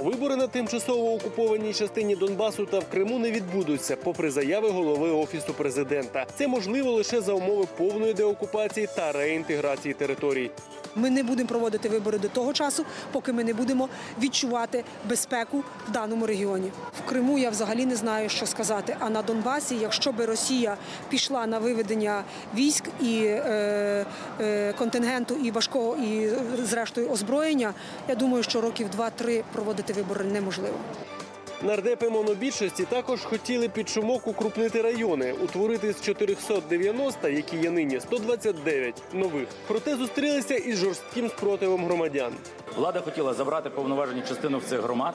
Вибори на тимчасово окупованій частині Донбасу та в Криму не відбудуться, попри заяви голови офісу президента. Це можливо лише за умови повної деокупації та реінтеграції територій. Ми не будемо проводити вибори до того часу, поки ми не будемо відчувати безпеку в даному регіоні. В Криму я взагалі не знаю, що сказати. А на Донбасі, якщо би Росія пішла на виведення військ і е, е, контингенту, і важкого, і зрештою озброєння, я думаю, що років 2-3 проводити вибори неможливо. Нардепи монобільшості також хотіли під шумок укрупнити райони, утворити з 490, які є нині, 129 нових. Проте зустрілися із жорстким спротивом громадян. Влада хотіла забрати повноважені частину цих громад,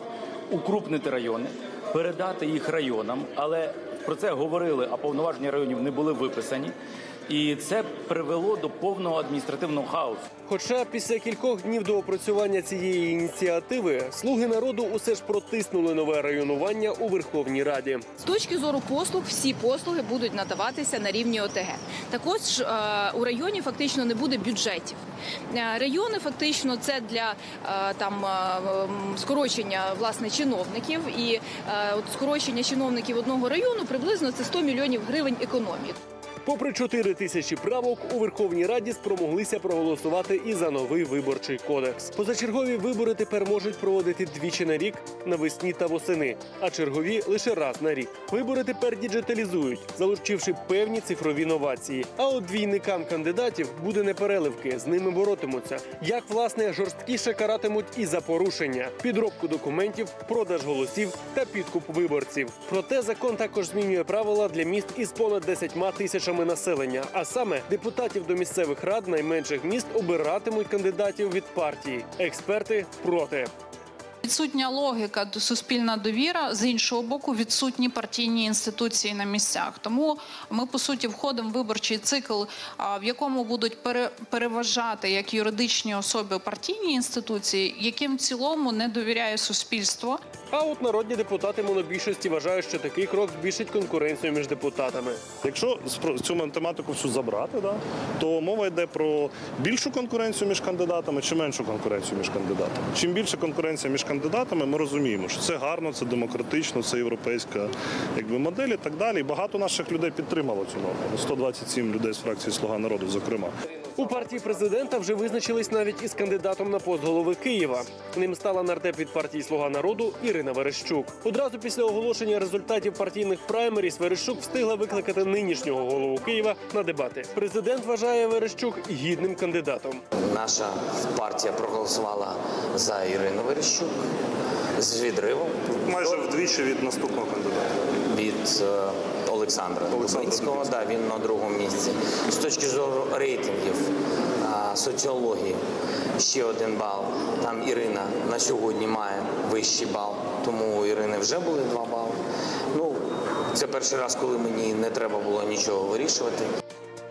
укрупнити райони, передати їх районам, але про це говорили, а повноваження районів не були виписані. І це привело до повного адміністративного хаосу. Хоча після кількох днів до опрацювання цієї ініціативи слуги народу усе ж протиснули нове районування у Верховній Раді. З точки зору послуг, всі послуги будуть надаватися на рівні ОТГ. Також е, у районі фактично не буде бюджетів. Е, Райони фактично це для е, там скорочення власне чиновників, і от скорочення чиновників одного району приблизно це 100 мільйонів гривень економії. Попри 4 тисячі правок, у Верховній Раді спромоглися проголосувати і за новий виборчий кодекс. Позачергові вибори тепер можуть проводити двічі на рік навесні та восени, а чергові лише раз на рік. Вибори тепер діджиталізують, залучивши певні цифрові новації. А от двійникам кандидатів буде не переливки, з ними боротимуться. Як власне жорсткіше каратимуть і за порушення, підробку документів, продаж голосів та підкуп виборців. Проте закон також змінює правила для міст із понад 10 тисячами населення. А саме депутатів до місцевих рад найменших міст обиратимуть кандидатів від партії. Експерти проти. Відсутня логіка, до- суспільна довіра з іншого боку, відсутні партійні інституції на місцях. Тому ми по суті входимо в виборчий цикл, в якому будуть пере- переважати як юридичні особи партійні інституції, яким в цілому не довіряє суспільство. А от народні депутати монобільшості вважають, що такий крок збільшить конкуренцію між депутатами. Якщо цю математику всю забрати, да, то мова йде про більшу конкуренцію між кандидатами чи меншу конкуренцію між кандидатами. Чим більше конкуренція між кандидатами, ми розуміємо, що це гарно, це демократично, це європейська якби, модель і так далі. І багато наших людей підтримало цю норму. Ну, 127 людей з фракції Слуга народу, зокрема. У партії президента вже визначились навіть із кандидатом на пост голови Києва. Ним стала нардеп від партії Слуга народу Ірина Верещук. Одразу після оголошення результатів партійних праймеріс Верещук встигла викликати нинішнього голову Києва на дебати. Президент вважає Верещук гідним кандидатом. Наша партія проголосувала за Ірину Верещук з відривом Майже вдвічі від наступного кандидата. від е, Олександра Дубинського. Да, він на другому місці. З точки зору рейтингів, а, соціології, ще один бал. Там Ірина на сьогодні має вищий бал, тому у Ірини вже були два бали. Ну, це перший раз, коли мені не треба було нічого вирішувати.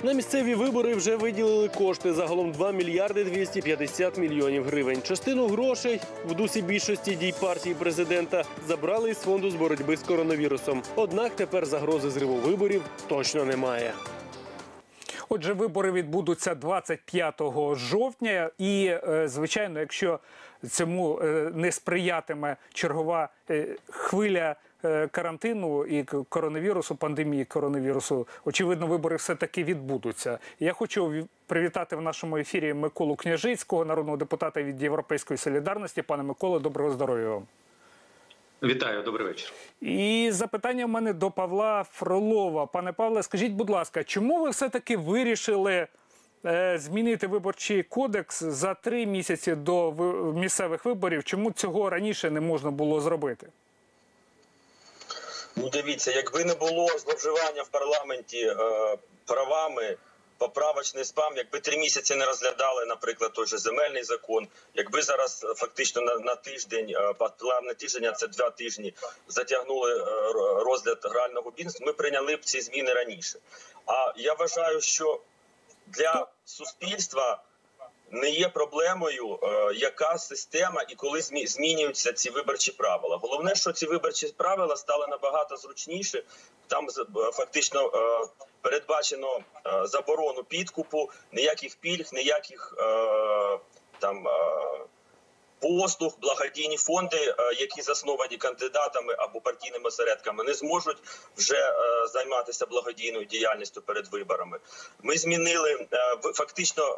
На місцеві вибори вже виділили кошти загалом 2 мільярди 250 мільйонів гривень. Частину грошей в дусі більшості дій партії президента забрали із фонду з боротьби з коронавірусом. Однак тепер загрози зриву виборів точно немає. Отже, вибори відбудуться 25 жовтня, і е, звичайно, якщо цьому е, не сприятиме чергова е, хвиля карантину і коронавірусу, пандемії коронавірусу, очевидно, вибори все таки відбудуться. Я хочу ві- привітати в нашому ефірі Миколу Княжицького, народного депутата від Європейської солідарності. Пане Миколо, доброго здоров'я вам. Вітаю, добрий вечір. І запитання в мене до Павла Фролова. Пане Павле, скажіть, будь ласка, чому ви все-таки вирішили е, змінити виборчий кодекс за три місяці до ви- місцевих виборів? Чому цього раніше не можна було зробити? Ну, дивіться, якби не було зловживання в парламенті е, правами, поправочний спам, якби три місяці не розглядали, наприклад, той же земельний закон, якби зараз е, фактично на, на тиждень, е, тиждень, а це два тижні, затягнули е, розгляд грального бізнесу, ми прийняли б ці зміни раніше. А я вважаю, що для суспільства не є проблемою, е, яка система і коли змі- змінюються ці виборчі правила. Головне, що ці виборчі правила стали набагато зручніше. Там е, фактично е, передбачено заборону підкупу, ніяких пільг, ніяких там. послуг, благодійні фонди, які засновані кандидатами або партійними осередками, не зможуть вже займатися благодійною діяльністю перед виборами. Ми змінили фактично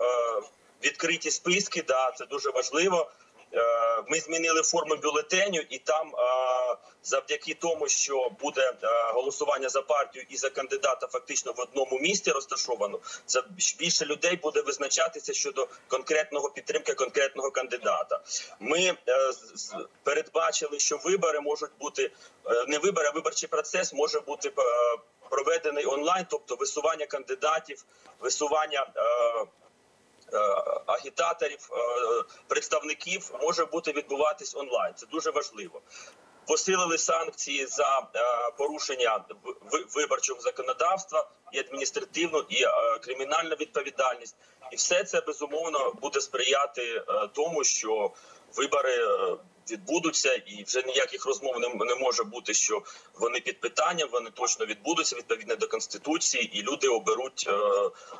відкриті списки. Да, це дуже важливо. Е, Ми змінили форму бюлетеню, і там е, завдяки тому, що буде е, голосування за партію і за кандидата фактично в одному місті розташовано, це більше людей буде визначатися щодо конкретного підтримки конкретного кандидата. Ми передбачили, що вибори можуть бути не вибори, а виборчий процес може бути проведений онлайн, тобто висування кандидатів, висування. Е, агітаторів, е, представників може бути відбуватись онлайн. Це дуже важливо. Посилили санкції за е, порушення виборчого законодавства і адміністративну, і кримінальну відповідальність. І все це безумовно буде сприяти тому, що вибори відбудуться, і вже ніяких розмов не, може бути, що вони під питанням, вони точно відбудуться відповідно до конституції, і люди оберуть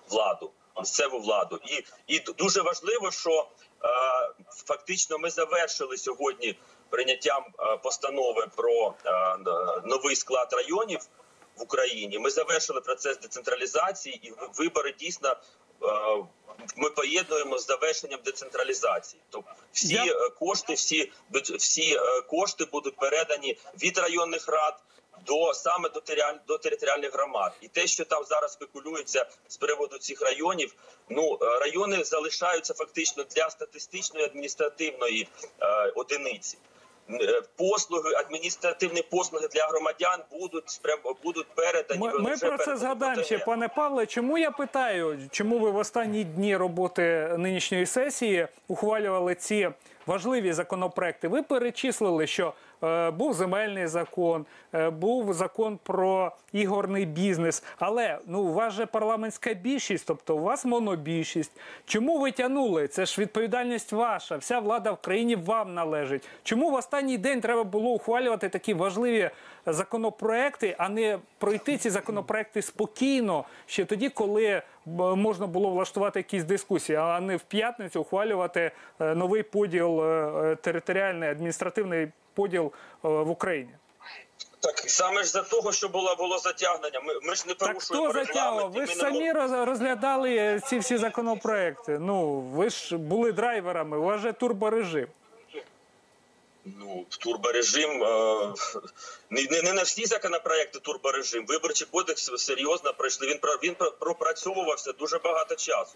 владу, місцеву владу. І, і дуже важливо, що е, фактично ми завершили сьогодні прийняттям е, постанови про е, новий склад районів в Україні. Ми завершили процес децентралізації, і вибори дійсно. е, Ми поєднуємо з завершенням децентралізації. Тобто всі Я- е, кошти, всі всі кошти будуть передані від районних рад до саме до територіаль- до територіальних громад. І те, що там зараз спекулюється з приводу цих районів, ну е, райони залишаються фактично для статистичної адміністративної е, одиниці. Е, Послуги, адміністративні послуги для громадян будуть спрям- будуть передані. Ми, ми про це згадаємо ще, пане Павле. Чому я питаю, чому ви в останні дні роботи нинішньої сесії ухвалювали ці важливі законопроекти? Ви перечислили, що був земельний закон, е, був закон про ігорний бізнес. Але ну у вас же парламентська більшість, тобто у вас монобільшість. Чому ви тягнули? Це ж відповідальність ваша. Вся влада в країні вам належить. Чому в останній день треба було ухвалювати такі важливі законопроекти, а не пройти ці законопроекти спокійно ще тоді, коли можна було влаштувати якісь дискусії, а не в п'ятницю ухвалювати е, новий поділ е, е, територіальний адміністративний поділ е, в Україні. Так саме ж за того, що було було затягнення. Ми, ми ж не Так порушуємо хто затягував? Ви ж самі роз- розглядали е, ці всі законопроекти. Ну ви ж були драйверами. У вас же турборежим. Ну, турборежим е, не, не, не на всі законопроекти турборежим. Виборчий кодекс серйозно пройшли. Він про він пропрацьовувався дуже багато часу.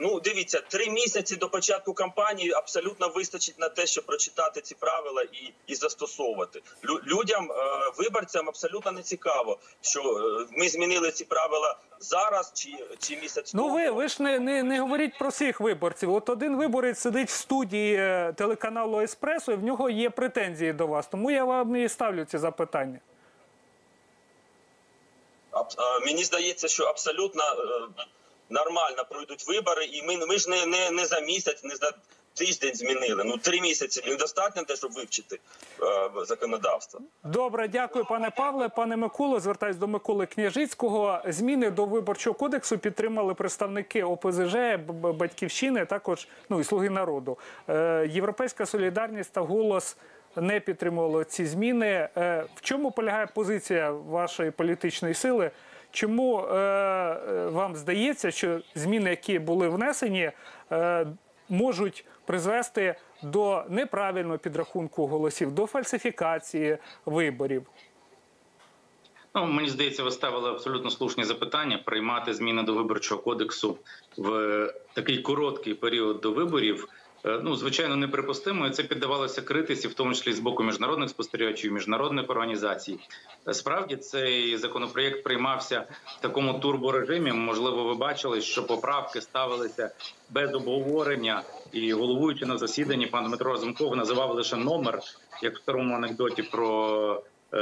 Ну, дивіться, три місяці до початку кампанії абсолютно вистачить на те, щоб прочитати ці правила і, і застосовувати. Лю, людям, е, виборцям абсолютно не цікаво, що е, ми змінили ці правила зараз чи, чи місяць Ну ви, ви ж не, не, не говоріть про всіх виборців. От один виборець сидить в студії е, телеканалу Еспресо, і в нього є претензії до вас. Тому я вам і ставлю ці запитання. Мені здається, що абсолютно нормально пройдуть вибори, і ми, ми ж не, не, не за місяць, не за тиждень змінили. Ну три місяці недостатньо те, щоб вивчити е, законодавство. Добре, дякую, пане Павле. Пане Миколо, звертаюсь до Миколи Княжицького. Зміни до виборчого кодексу підтримали представники ОПЗЖ, Батьківщини, також ну і Слуги народу. Е, Європейська солідарність та голос. Не підтримували ці зміни. Е, В чому полягає позиція вашої політичної сили? Чому е, е, вам здається, що зміни, які були внесені, е, можуть призвести до неправильного підрахунку голосів, до фальсифікації виборів? Ну, мені здається, ви ставили абсолютно слушні запитання. Приймати зміни до виборчого кодексу в такий короткий період до виборів. Е, Ну, звичайно, неприпустимо, це піддавалося критиці, в тому числі з боку міжнародних спостерігачів, міжнародних організацій. Е, Справді цей законопроєкт приймався в такому турборежимі. Можливо, ви бачили, що поправки ставилися без обговорення, і головуючи на засіданні, пан Дмитро Разумков називав лише номер, як в старому анекдоті про е,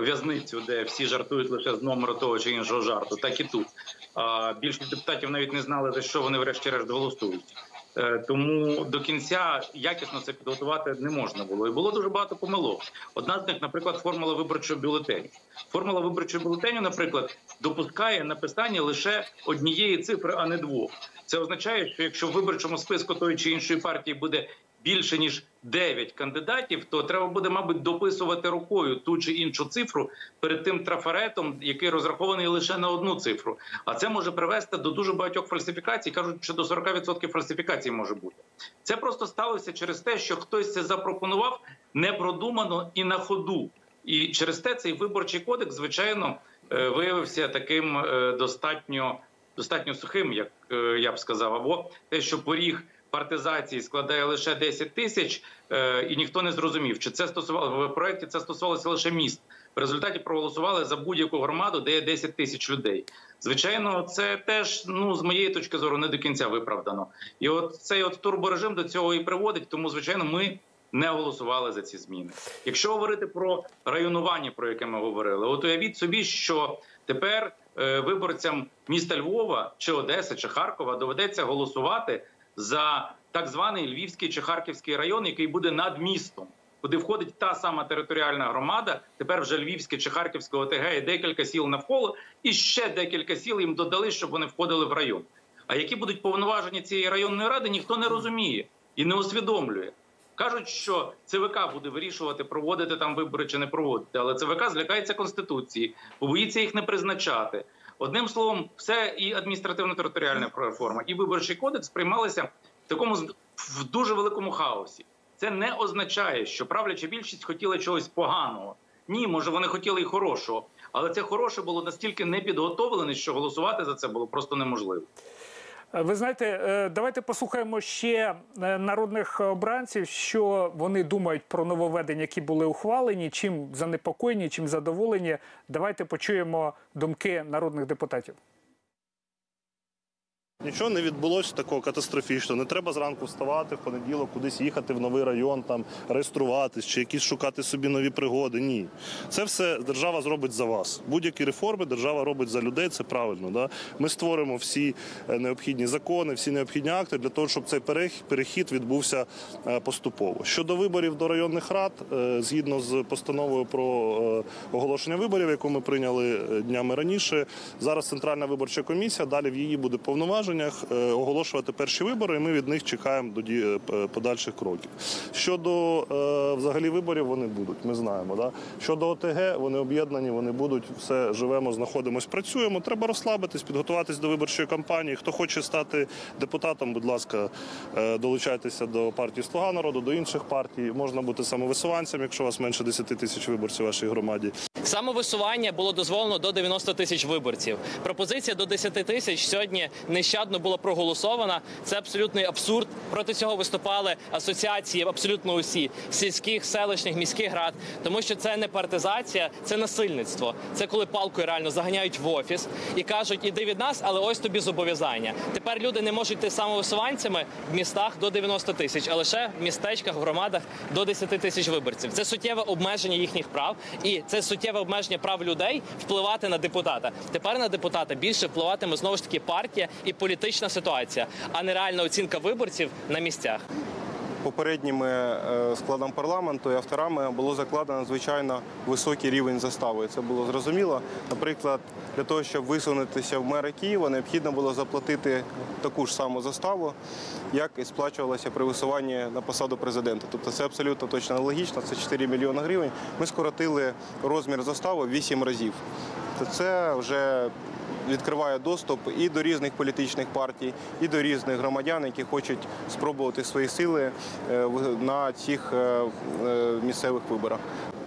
в'язницю, де всі жартують лише з номеру того чи іншого жарту, так і тут. А більшість депутатів навіть не знали, за що вони врешті-решт голосують. Е, Тому до кінця якісно це підготувати не можна було. І було дуже багато помилок. Одна з них, наприклад, формула виборчого бюлетеню. Формула виборчого бюлетеню, наприклад, допускає написання лише однієї цифри, а не двох. Це означає, що якщо в виборчому списку тої чи іншої партії буде більше ніж 9 кандидатів, то треба буде, мабуть, дописувати рукою ту чи іншу цифру перед тим трафаретом, який розрахований лише на одну цифру. А це може привести до дуже багатьох фальсифікацій. кажуть, що до 40% фальсифікацій може бути. Це просто сталося через те, що хтось це запропонував непродумано і на ходу. І через те цей виборчий кодекс, звичайно, е, виявився таким е, достатньо достатньо сухим, як е, я б сказав, або те, що поріг партизації складає лише 10 тисяч, е, і ніхто не зрозумів, чи це стосувало в проєкті це стосувалося лише міст. В результаті проголосували за будь-яку громаду, де є 10 тисяч людей. Звичайно, це теж ну з моєї точки зору не до кінця виправдано. І от цей от турборежим до цього і приводить. Тому, звичайно, ми не голосували за ці зміни. Якщо говорити про районування, про яке ми говорили, от уявіть собі, що тепер е, виборцям міста Львова чи Одеси чи Харкова доведеться голосувати за так званий Львівський чи Харківський район, який буде над містом, куди входить та сама територіальна громада. Тепер вже Львівське чи Харківське ОТГ і декілька сіл навколо, і ще декілька сіл їм додали, щоб вони входили в район. А які будуть повноваження цієї районної ради, ніхто не розуміє і не усвідомлює. Кажуть, що ЦВК буде вирішувати, проводити там вибори чи не проводити, але ЦВК злякається конституції, побоїться їх не призначати. Одним словом, все і адміністративно-територіальна реформа, і виборчий кодекс приймалися в такому в дуже великому хаосі. Це не означає, що правляча більшість хотіла чогось поганого. Ні, може вони хотіли і хорошого, але це хороше було настільки непідготовлене, що голосувати за це було просто неможливо. Е, Ви знаєте, е, давайте послухаємо ще е, народних обранців, що вони думають про нововведення, які були ухвалені, чим занепокоєні, чим задоволені. Давайте почуємо думки народних депутатів. Нічого не відбулося такого катастрофічного. Не треба зранку вставати в понеділок, кудись їхати в новий район, там реєструватись чи якісь шукати собі нові пригоди. Ні, це все держава зробить за вас. Будь-які реформи держава робить за людей. Це правильно. Да? Ми створимо всі е, необхідні закони, всі необхідні акти для того, щоб цей перех- перехід відбувся е, поступово. Щодо виборів до районних рад, е, згідно з постановою про оголошення виборів, яку ми прийняли днями раніше, зараз центральна виборча комісія. Далі в її буде повноваженнях е, оголошувати перші вибори. і Ми від них чекаємо до е, подальших кроків. Щодо е, взагалі виборів, вони будуть. Ми знаємо. Да? Щодо ОТГ, вони об'єднані, вони будуть. Все живемо, знаходимось, працюємо. Треба розслабитись, підготуватись до виборчої кампанії. Хто хоче стати депутатом, будь ласка, долучайтеся до партії Слуга народу, до інших партій. Можна бути самовисуванцем, якщо у вас менше 10 тисяч виборців в вашій громаді. Самовисування було дозволено до 90 тисяч виборців. Пропозиція до 10 тисяч сьогодні нещадно була проголосована. Це абсолютний абсурд. Проти цього виступали асоціації, абсолютно усі сільських, селищних, міських рад, тому що це не партизація, це насильництво. Це коли палкою реально заганяють в офіс і кажуть, іди від нас, але ось тобі зобов'язання. Тепер люди не можуть йти самовисуванцями в містах до 90 тисяч, а лише в містечках, громадах до 10 тисяч виборців. Це суттєве обмеження їхніх прав, і це суттєве обмеження прав людей впливати на депутата. Тепер на депутата більше впливатиме знову ж таки партія і політична ситуація, а не реальна оцінка виборців на місцях. Попередніми е, складом парламенту і авторами було закладено надзвичайно високий рівень застави. Це було зрозуміло. Наприклад, для того, щоб висунутися в мери Києва, необхідно було заплатити таку ж саму заставу, як і сплачувалося при висуванні на посаду президента. Тобто це абсолютно точно логічно. Це 4 мільйони гривень. Ми скоротили розмір застави в 8 разів. Це вже відкриває доступ і до різних політичних партій, і до різних громадян, які хочуть спробувати свої сили е, на цих е, е, місцевих виборах.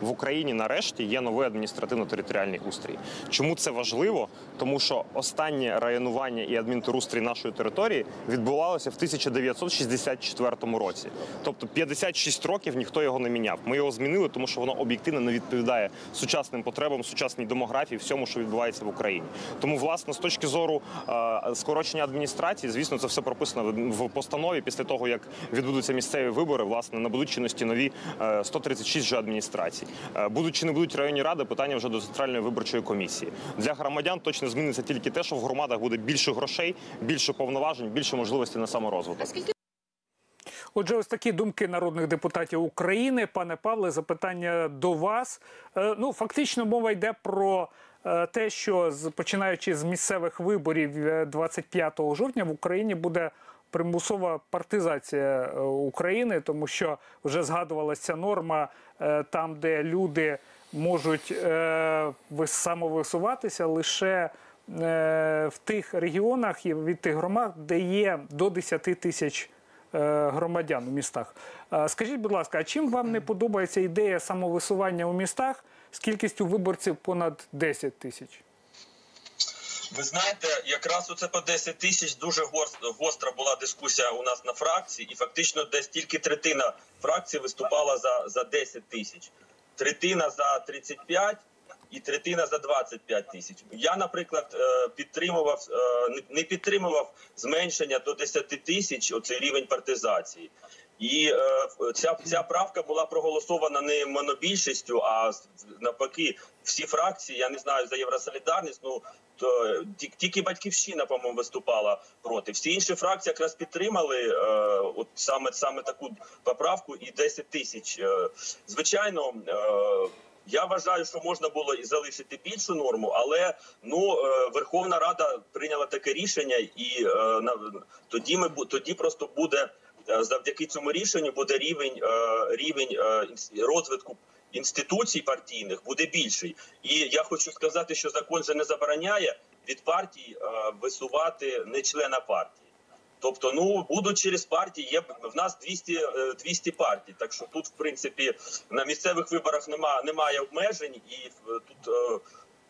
в Україні нарешті є новий адміністративно-територіальний устрій. Чому це важливо? Тому що останнє районування і адмінтерустрій нашої території відбувалося в 1964 році. Тобто 56 років ніхто його не міняв. Ми його змінили, тому що воно об'єктивно не відповідає сучасним потребам, сучасній демографії, всьому, що відбувається в Україні. Тому, власне, з точки зору е, скорочення адміністрації, звісно, це все прописано в- постанові. Після того як відбудуться місцеві вибори, власне, набудуть чинності нові е, 136 же адміністрацій. Е, Будуть чи не будуть районні ради, питання вже до центральної виборчої комісії. Для громадян точно зміниться тільки те, що в громадах буде більше грошей, більше повноважень, більше можливостей на саморозвиток. Отже, ось такі думки народних депутатів України. Пане Павле, запитання до вас. Е, Ну, фактично, мова йде про е, те, що починаючи з місцевих виборів е, 25 жовтня в Україні буде примусова партизація е, України, тому що вже згадувалася норма е, там, де люди можуть е, самовисуватися лише е, в тих регіонах і від тих громад, де є до 10 тисяч е, громадян у містах. Е, Скажіть, будь ласка, а чим вам не подобається ідея самовисування у містах з кількістю виборців понад 10 тисяч? Ви знаєте, якраз оце по 10 тисяч дуже гос- гостра була дискусія у нас на фракції, і фактично десь тільки третина фракції виступала за, за 10 тисяч, третина за 35 і третина за 25 тисяч. Я, наприклад, е, підтримував е, не підтримував зменшення до 10 тисяч оцей рівень партизації. І е, ця, ця правка була проголосована не монобільшістю, а навпаки, всі фракції. Я не знаю за євросолідарність. Ну то ті- тільки батьківщина, по-моєму, виступала проти. Всі інші фракції якраз підтримали е, от саме саме таку поправку і 10 тисяч. Е, звичайно. Е, я вважаю, що можна було і залишити більшу норму, але ну е, Верховна Рада прийняла таке рішення, і е, тоді ми тоді просто буде завдяки цьому рішенню буде рівень е, рівень е, розвитку інституцій партійних буде більший. І я хочу сказати, що закон же не забороняє від партій е, висувати не члена партії. Тобто, ну будуть через партії. Є в нас 200, е, 200 партій. Так що тут, в принципі, на місцевих виборах нема, немає обмежень, і е, тут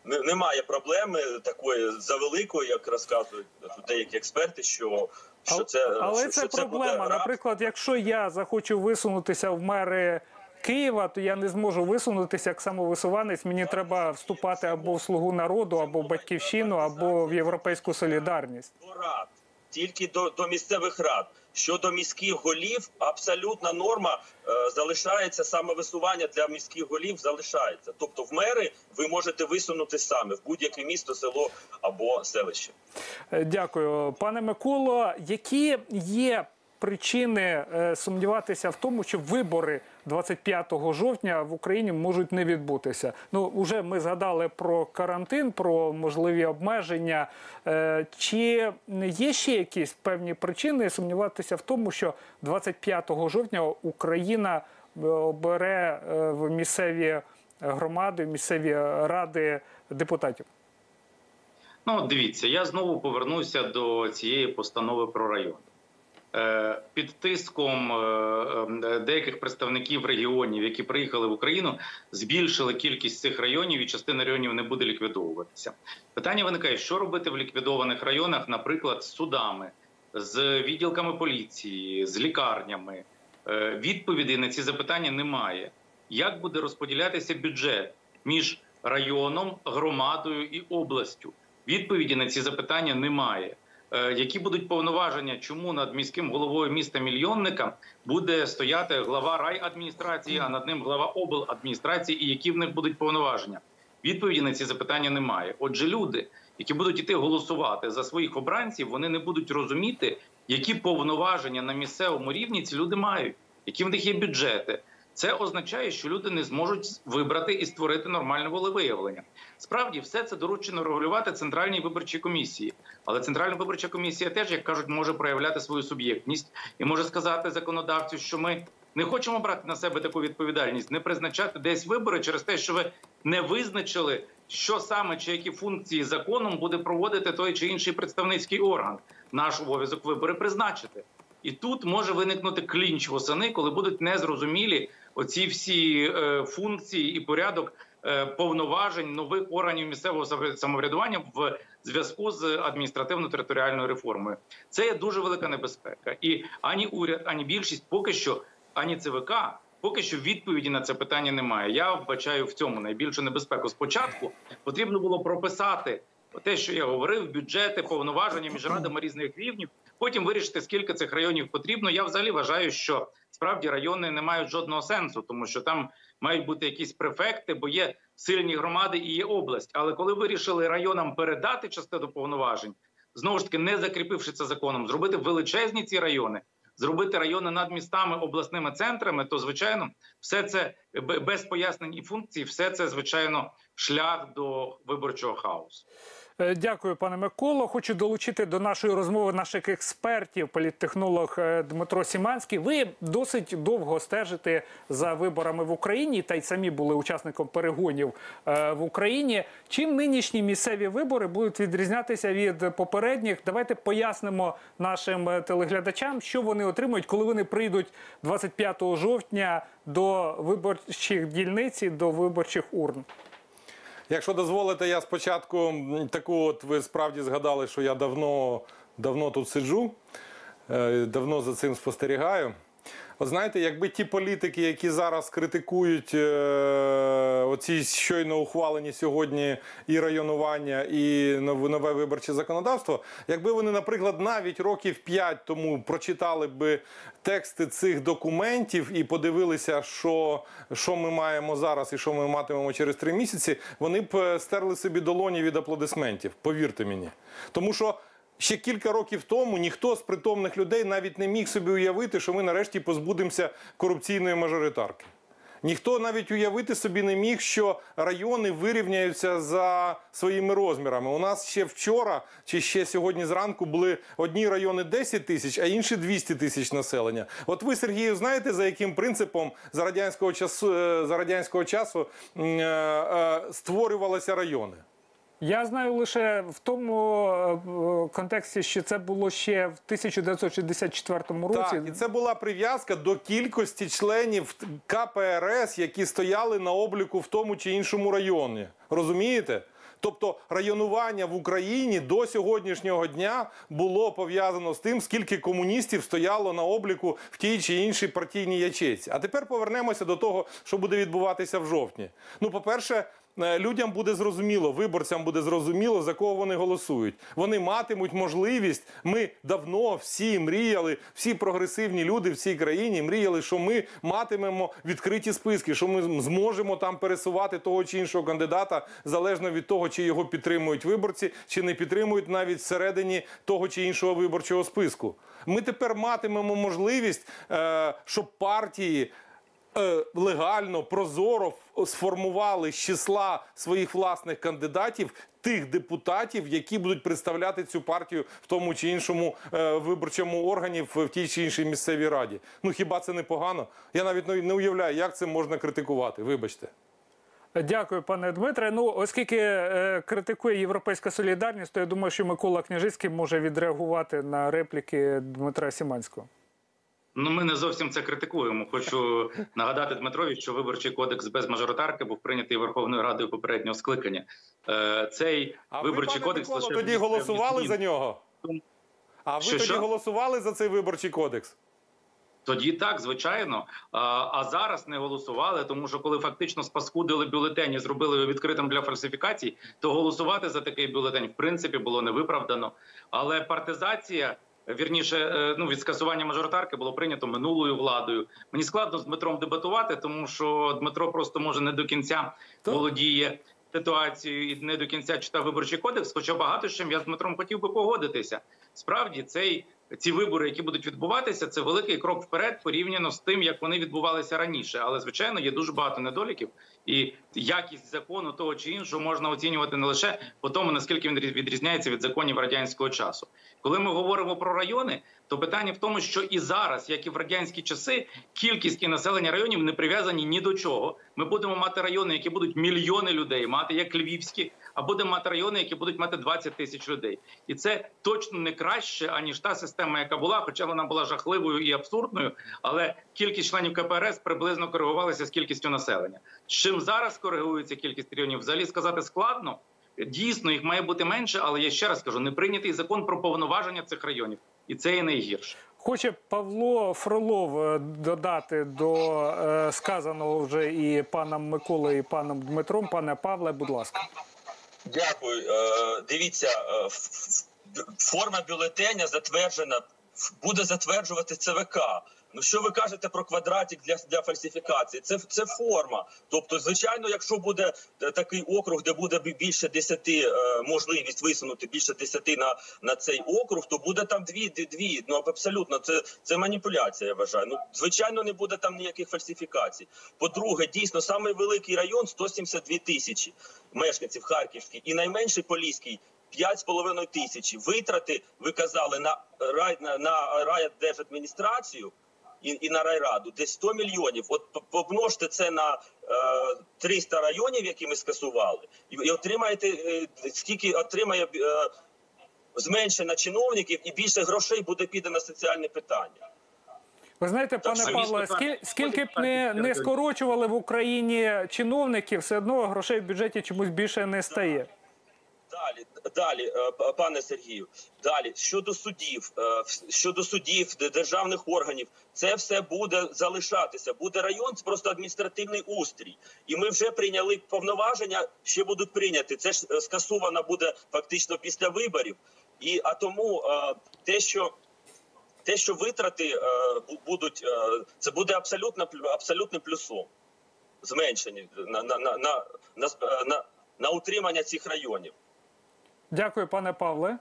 е, немає проблеми такої завеликої, як розказують деякі експерти, що, що це Але що, це що це проблема. рабство. Наприклад, якщо я захочу висунутися в мери Києва, то я не зможу висунутися як самовисуванець. Мені треба вступати або в слугу народу, або в батьківщину, або в європейську солідарність. тільки до, до місцевих рад. Щодо міських голів, абсолютна норма е, залишається самовисування для міських голів. Залишається. Тобто, в мери ви можете висунути саме в будь-яке місто, село або селище. Е, Дякую, пане Миколо. Які є причини е, сумніватися в тому, що вибори 25 жовтня в Україні можуть не відбутися? Ну, вже ми згадали про карантин, про можливі обмеження. Е, Чи є ще якісь певні причини сумніватися в тому, що 25 жовтня Україна е, обере е, в місцеві громади, в місцеві ради депутатів? Ну, дивіться, я знову повернуся до цієї постанови про район. Е, Під тиском е, е, деяких представників регіонів, які приїхали в Україну, збільшили кількість цих районів, і частина районів не буде ліквідовуватися. Питання виникає, що робити в ліквідованих районах, наприклад, з судами, з відділками поліції, з лікарнями. Відповідей на ці запитання немає. Як буде розподілятися бюджет між районом, громадою і областю? Відповіді на ці запитання немає. Е, Які будуть повноваження, чому над міським головою міста мільйонника буде стояти глава райадміністрації, а над ним глава обладміністрації, і які в них будуть повноваження? Відповіді на ці запитання немає. Отже, люди, які будуть іти голосувати за своїх обранців, вони не будуть розуміти, які повноваження на місцевому рівні ці люди мають, які в них є бюджети. Це означає, що люди не зможуть вибрати і створити нормальне волевиявлення. Справді, все це доручено регулювати центральній виборчій комісії. Але центральна виборча комісія теж, як кажуть, може проявляти свою суб'єктність і може сказати законодавцю, що ми не хочемо брати на себе таку відповідальність, не призначати десь вибори через те, що ви не визначили, що саме чи які функції законом буде проводити той чи інший представницький орган. Наш обов'язок вибори призначити. І тут може виникнути клінч восени, коли будуть незрозумілі оці всі е, функції і порядок повноважень нових органів місцевого самоврядування в зв'язку з адміністративно-територіальною реформою. Це є дуже велика небезпека. І ані уряд, ані більшість поки що, ані ЦВК. Поки що відповіді на це питання немає. Я вбачаю в цьому найбільшу небезпеку. Спочатку потрібно було прописати те, що я говорив, бюджети, повноваження між радами різних рівнів. Потім вирішити, скільки цих районів потрібно. Я взагалі вважаю, що справді райони не мають жодного сенсу, тому що там мають бути якісь префекти, бо є сильні громади і є область. Але коли вирішили районам передати частину повноважень, знову ж таки не закріпивши це законом, зробити величезні ці райони. Зробити райони над містами обласними центрами, то звичайно, все це без пояснень і функцій, все це звичайно шлях до виборчого хаосу. Е, Дякую, пане Миколо. Хочу долучити до нашої розмови наших експертів, політтехнолог е, Дмитро Сіманський. Ви досить довго стежите за виборами в Україні та й самі були учасником перегонів е, в Україні. Чим нинішні місцеві вибори будуть відрізнятися від попередніх? Давайте пояснимо нашим телеглядачам, що вони отримують, коли вони прийдуть 25 жовтня до виборчих дільниць, до виборчих урн. Якщо дозволите, я спочатку таку, от ви справді згадали, що я давно, давно тут сиджу, е, давно за цим спостерігаю. От знаєте, якби ті політики, які зараз критикують е, оці щойно ухвалені сьогодні і районування, і нове виборче законодавство, якби вони, наприклад, навіть років 5 тому прочитали би тексти цих документів і подивилися, що, що ми маємо зараз і що ми матимемо через три місяці, вони б е, стерли собі долоні від аплодисментів. Повірте мені. Тому що. Ще кілька років тому ніхто з притомних людей навіть не міг собі уявити, що ми нарешті позбудемося корупційної мажоритарки. Ніхто навіть уявити собі не міг, що райони вирівняються за своїми розмірами. У нас ще вчора чи ще сьогодні зранку були одні райони 10 тисяч, а інші 200 тисяч населення. От ви, Сергію, знаєте, за яким принципом за радянського часу, е, за радянського часу е, е, створювалися райони? Я знаю лише в тому е, контексті, що це було ще в 1964 році. Так, і це була прив'язка до кількості членів КПРС, які стояли на обліку в тому чи іншому районі. Розумієте? Тобто районування в Україні до сьогоднішнього дня було пов'язано з тим, скільки комуністів стояло на обліку в тій чи іншій партійній ячейці. А тепер повернемося до того, що буде відбуватися в жовтні. Ну, по-перше, людям буде зрозуміло, виборцям буде зрозуміло, за кого вони голосують. Вони матимуть можливість. Ми давно всі мріяли, всі прогресивні люди в цій країні мріяли, що ми матимемо відкриті списки, що ми зможемо там пересувати того чи іншого кандидата залежно від того, чи його підтримують виборці, чи не підтримують навіть всередині того чи іншого виборчого списку. Ми тепер матимемо можливість, е, щоб партії е, легально, прозоро сформували з числа своїх власних кандидатів тих депутатів, які будуть представляти цю партію в тому чи іншому е, виборчому органі в, тій чи іншій місцевій раді. Ну хіба це не погано? Я навіть не уявляю, як це можна критикувати. Вибачте. Дякую, пане Дмитре. Ну, оскільки е, критикує Європейська солідарність, то я думаю, що Микола Княжицький може відреагувати на репліки Дмитра Сіманського. Ну, ми не зовсім це критикуємо. Хочу нагадати Дмитрові, що виборчий кодекс без мажоритарки був прийнятий Верховною Радою попереднього скликання. Е, Цей А виборчий ви, пане кодекс Миколо, лише тоді голосували за нього? А ви Що, тоді що? голосували за цей виборчий кодекс? Тоді так, звичайно. А, а зараз не голосували, тому що коли фактично спаскудили бюлетені, зробили його відкритим для фальсифікацій, то голосувати за такий бюлетень в принципі було невиправдано. Але партизація. Вірніше, е, ну від скасування мажоритарки було прийнято минулою владою. Мені складно з Дмитром дебатувати, тому що Дмитро просто може не до кінця володіє ситуацією і не до кінця читав виборчий кодекс. Хоча багато з чим я з Дмитром хотів би погодитися. Справді, цей ці вибори, які будуть відбуватися, це великий крок вперед порівняно з тим, як вони відбувалися раніше. Але звичайно є дуже багато недоліків, і якість закону того чи іншого можна оцінювати не лише по тому, наскільки він відрізняється від законів радянського часу. Коли ми говоримо про райони, то питання в тому, що і зараз, як і в радянські часи, кількість і населення районів не прив'язані ні до чого. Ми будемо мати райони, які будуть мільйони людей мати, як львівські, а будемо мати райони, які будуть мати 20 тисяч людей. І це точно не краще аніж та система, яка була, хоча вона була жахливою і абсурдною. Але кількість членів КПРС приблизно коригувалася з кількістю населення. Чим зараз коригується кількість районів? Взагалі сказати складно. Дійсно, їх має бути менше, але я ще раз кажу: не прийнятий закон про повноваження цих районів, і це є найгірше. Хоче Павло Фролов е, додати до е, сказаного вже і паном Миколою, і паном Дмитром. Пане Павле, будь ласка. Дякую. Е, Дивіться, е, форма бюлетеня затверджена, буде затверджувати ЦВК. Ну що ви кажете про квадратик для, для фальсифікації? Це це форма. Тобто, звичайно, якщо буде е, такий округ, де буде більше 10, е, можливість висунути більше 10 на, на цей округ, то буде там дві, дві. Ну абсолютно, це, це маніпуляція. Я вважаю. Ну звичайно, не буде там ніяких фальсифікацій. По-друге, дійсно, самий великий район 172 тисячі мешканців Харківський і найменший Поліський 5,5 тисячі. Витрати ви казали на рай на, на райдержадміністрацію і, і на райраду десь 100 мільйонів. От помножте це на е, 300 районів, які ми скасували, і, і отримаєте е, скільки отримає е, зменшення чиновників, і більше грошей буде піде на соціальні питання. Ви знаєте, пане Павло, так. скіль- скільки б не, не скорочували в Україні чиновників, все одно грошей в бюджеті чомусь більше не стає. Далі, далі, е, пане Сергію, далі щодо судів, е, щодо судів, державних органів, це все буде залишатися. Буде район, це просто адміністративний устрій. І ми вже прийняли повноваження, ще будуть прийняті. Це ж е, скасовано буде фактично після виборів. І а тому те, що те, що витрати будуть, це буде абсолютно абсолютним плюсом. Зменшені на, на, на, на, на, на утримання цих районів. Дякую, пане Павле.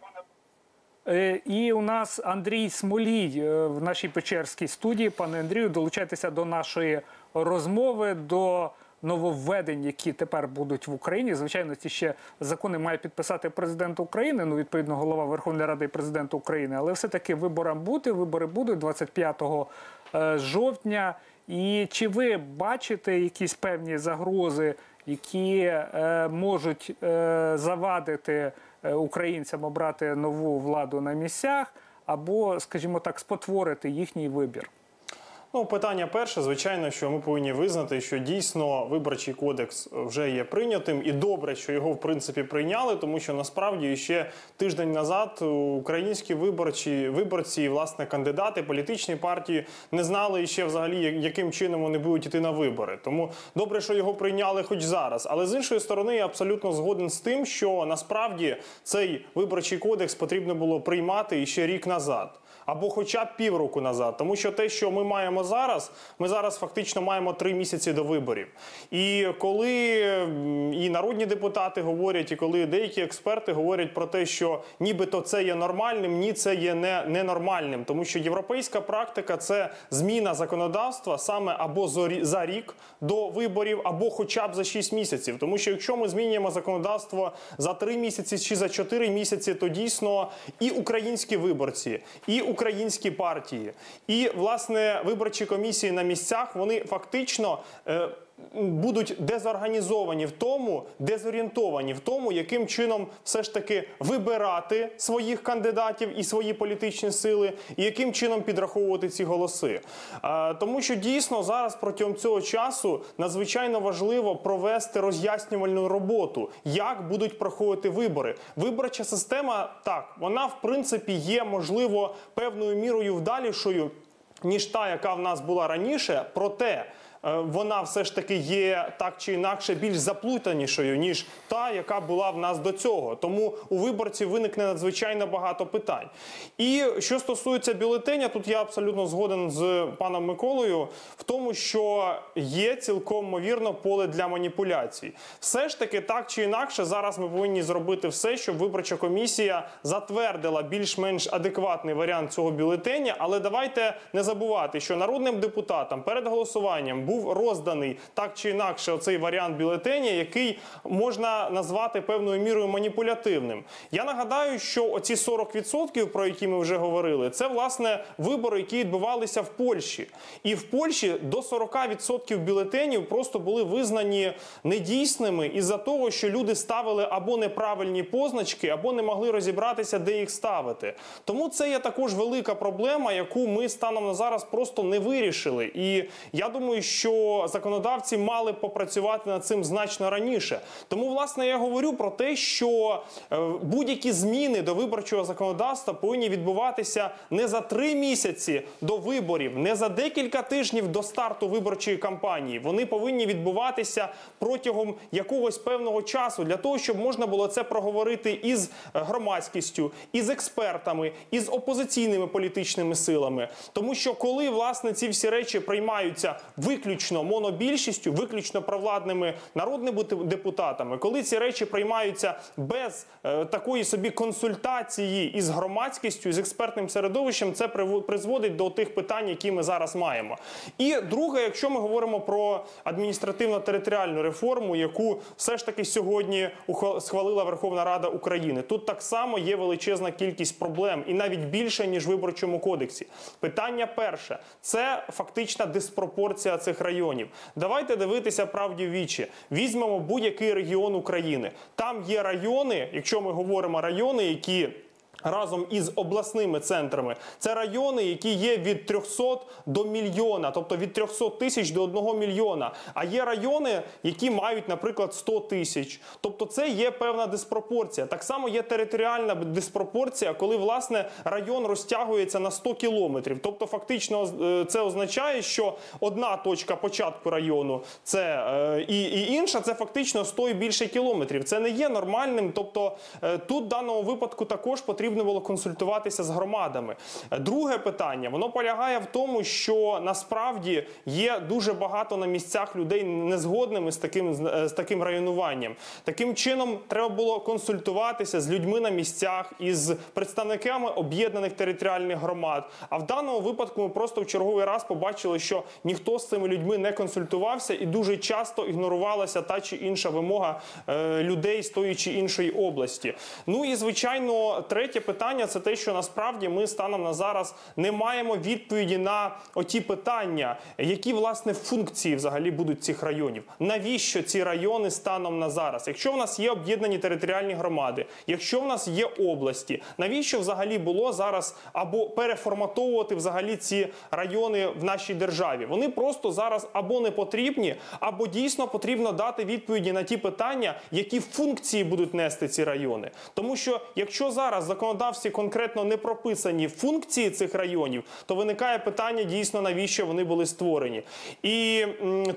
Е, І у нас Андрій Смолій е, в нашій Печерській студії. Пане Андрію, долучайтеся до нашої розмови, до нововведень, які тепер будуть в Україні. Звичайно, ці ще закони має підписати президент України. Ну, відповідно, голова Верховної Ради і президент України. Але все-таки виборам бути. Вибори будуть 25 е, жовтня. І чи ви бачите якісь певні загрози, які е, можуть е, завадити українцям обрати нову владу на місцях, або, скажімо так, спотворити їхній вибір? Ну, питання перше, звичайно, що ми повинні визнати, що дійсно виборчий кодекс вже є прийнятим, і добре, що його в принципі прийняли, тому що насправді ще тиждень назад українські виборчі виборці, власне, кандидати, політичні партії не знали ще взагалі, яким чином вони будуть іти на вибори. Тому добре, що його прийняли хоч зараз. Але з іншої сторони, я абсолютно згоден з тим, що насправді цей виборчий кодекс потрібно було приймати іще рік назад або хоча б півроку назад. Тому що те, що ми маємо зараз, ми зараз фактично маємо три місяці до виборів. І коли і народні депутати говорять, і коли деякі експерти говорять про те, що нібито це є нормальним, ні, це є не ненормальним, тому що європейська практика це зміна законодавства саме або за рік до виборів, або хоча б за 6 місяців. Тому що якщо ми змінюємо законодавство за 3 місяці чи за 4 місяці, то дійсно і українські виборці, і українські партії, і власне виборчі комісії на місцях вони фактично. Будуть дезорганізовані в тому, дезорієнтовані в тому, яким чином все ж таки вибирати своїх кандидатів і свої політичні сили, і яким чином підраховувати ці голоси. Е, Тому що дійсно зараз протягом цього часу надзвичайно важливо провести роз'яснювальну роботу, як будуть проходити вибори. Виборча система так, вона в принципі є можливо певною мірою вдалішою ніж та, яка в нас була раніше, проте. Е, Вона все ж таки є так чи інакше більш заплутанішою ніж та, яка була в нас до цього. Тому у виборців виникне надзвичайно багато питань. І що стосується бюлетеня, тут я абсолютно згоден з паном Миколою в тому, що є цілком ймовірно поле для маніпуляцій. Все ж таки, так чи інакше, зараз ми повинні зробити все, щоб виборча комісія затвердила більш-менш адекватний варіант цього бюлетеня. Але давайте не забувати, що народним депутатам перед голосуванням був розданий так чи інакше оцей варіант бюлетеня, який можна назвати певною мірою маніпулятивним. Я нагадаю, що оці 40%, про які ми вже говорили, це власне вибори, які відбувалися в Польщі. І в Польщі до 40% бюлетенів просто були визнані недійсними із-за того, що люди ставили або неправильні позначки, або не могли розібратися, де їх ставити. Тому це є також велика проблема, яку ми станом на зараз просто не вирішили. І я думаю, що законодавці мали попрацювати над цим значно раніше. Тому, власне, я говорю про те, що е, будь-які зміни до виборчого законодавства повинні відбуватися не за три місяці до виборів, не за декілька тижнів до старту виборчої кампанії. Вони повинні відбуватися протягом якогось певного часу для того, щоб можна було це проговорити із е, громадськістю, із експертами, із опозиційними політичними силами. Тому що коли власне ці всі речі приймаються виключно виключно монобільшістю, виключно провладними народними депутатами, коли ці речі приймаються без е, такої собі консультації із громадськістю, з експертним середовищем, це призводить до тих питань, які ми зараз маємо. І друге, якщо ми говоримо про адміністративно-територіальну реформу, яку все ж таки сьогодні схвалила Верховна Рада України, тут так само є величезна кількість проблем, і навіть більше ніж в виборчому кодексі. Питання перше це фактична диспропорція цих районів. Давайте дивитися правді вічі. Візьмемо будь-який регіон України. Там є райони, якщо ми говоримо райони, які Разом із обласними центрами це райони, які є від 300 до мільйона, тобто від 300 тисяч до 1 мільйона. А є райони, які мають, наприклад, 100 тисяч. Тобто, це є певна диспропорція. Так само є територіальна диспропорція, коли власне район розтягується на 100 кілометрів. Тобто, фактично, е, це означає, що одна точка початку району це е, і, і інша, це фактично 100 і більше кілометрів. Це не є нормальним. Тобто, е, тут в даному випадку також потрібно було консультуватися з громадами. Е, Друге питання воно полягає в тому, що насправді є дуже багато на місцях людей незгодними з таким е, з таким районуванням. Таким чином треба було консультуватися з людьми на місцях із представниками об'єднаних територіальних громад. А в даному випадку ми просто в черговий раз побачили, що ніхто з цими людьми не консультувався, і дуже часто ігнорувалася та чи інша вимога е, людей з тої чи іншої області. Ну і звичайно, третє питання це те, що насправді ми станом на зараз не маємо відповіді на оті питання, які власне функції взагалі будуть цих районів. Навіщо ці райони станом на зараз? Якщо в нас є об'єднані територіальні громади, якщо в нас є області, навіщо взагалі було зараз або переформатовувати взагалі ці райони в нашій державі? Вони просто зараз або не потрібні, або дійсно потрібно дати відповіді на ті питання, які функції будуть нести ці райони. Тому що якщо зараз в законодавстві конкретно не прописані функції цих районів, то виникає питання дійсно навіщо вони були створені. І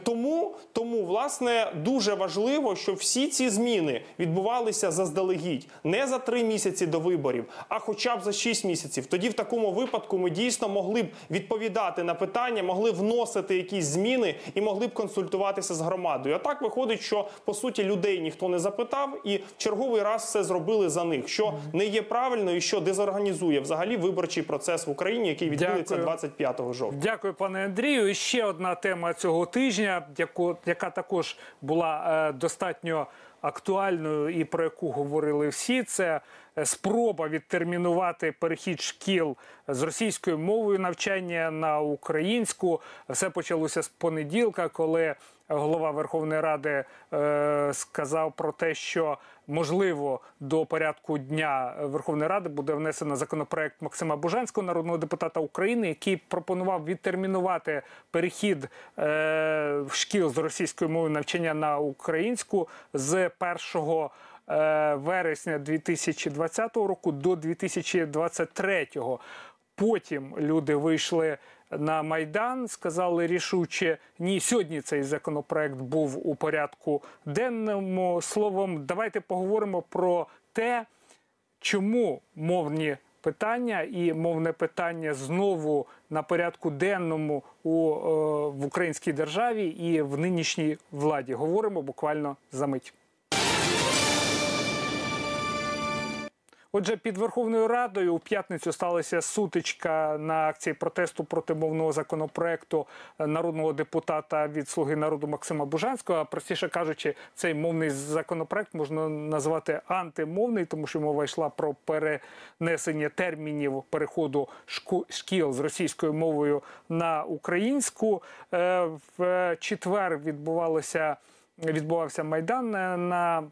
тому, тому власне дуже важливо, щоб всі ці зміни відбувалися заздалегідь, не за три місяці до виборів, а хоча б за шість місяців. Тоді в такому випадку ми дійсно могли б відповідати на питання, могли вносити якісь зміни і могли б консультуватися з громадою. А так виходить, що по суті людей ніхто не запитав, і в черговий раз все зробили за них, що не є правильно і що дезорганізує взагалі виборчий процес в Україні, який відбудеться Дякую. 25 жовтня. Дякую, пане Андрію. І ще одна тема цього тижня, яку, яка також була е, достатньо актуальною і про яку говорили всі, це е, спроба відтермінувати перехід шкіл з російською мовою навчання на українську. Все почалося з понеділка, коли голова Верховної Ради е, сказав про те, що можливо до порядку дня Верховної Ради буде внесено законопроект Максима Бужанського, народного депутата України, який пропонував відтермінувати перехід е, шкіл з російською мовою навчання на українську з 1 е, вересня 2020 року до 2023. Потім люди вийшли на майдан, сказали рішуче ні. Сьогодні цей законопроект був у порядку денному. Словом, давайте поговоримо про те, чому мовні питання і мовне питання знову на порядку денному у е, в українській державі і в нинішній владі. Говоримо буквально за мить. Отже, під Верховною Радою у п'ятницю сталася сутичка на акції протесту проти мовного законопроекту народного депутата від Слуги народу Максима Бужанського. А простіше кажучи, цей мовний законопроект можна назвати антимовний, тому що мова йшла про перенесення термінів переходу шкіл з російською мовою на українську. Е, В четвер відбувалося відбувався майдан е, на е,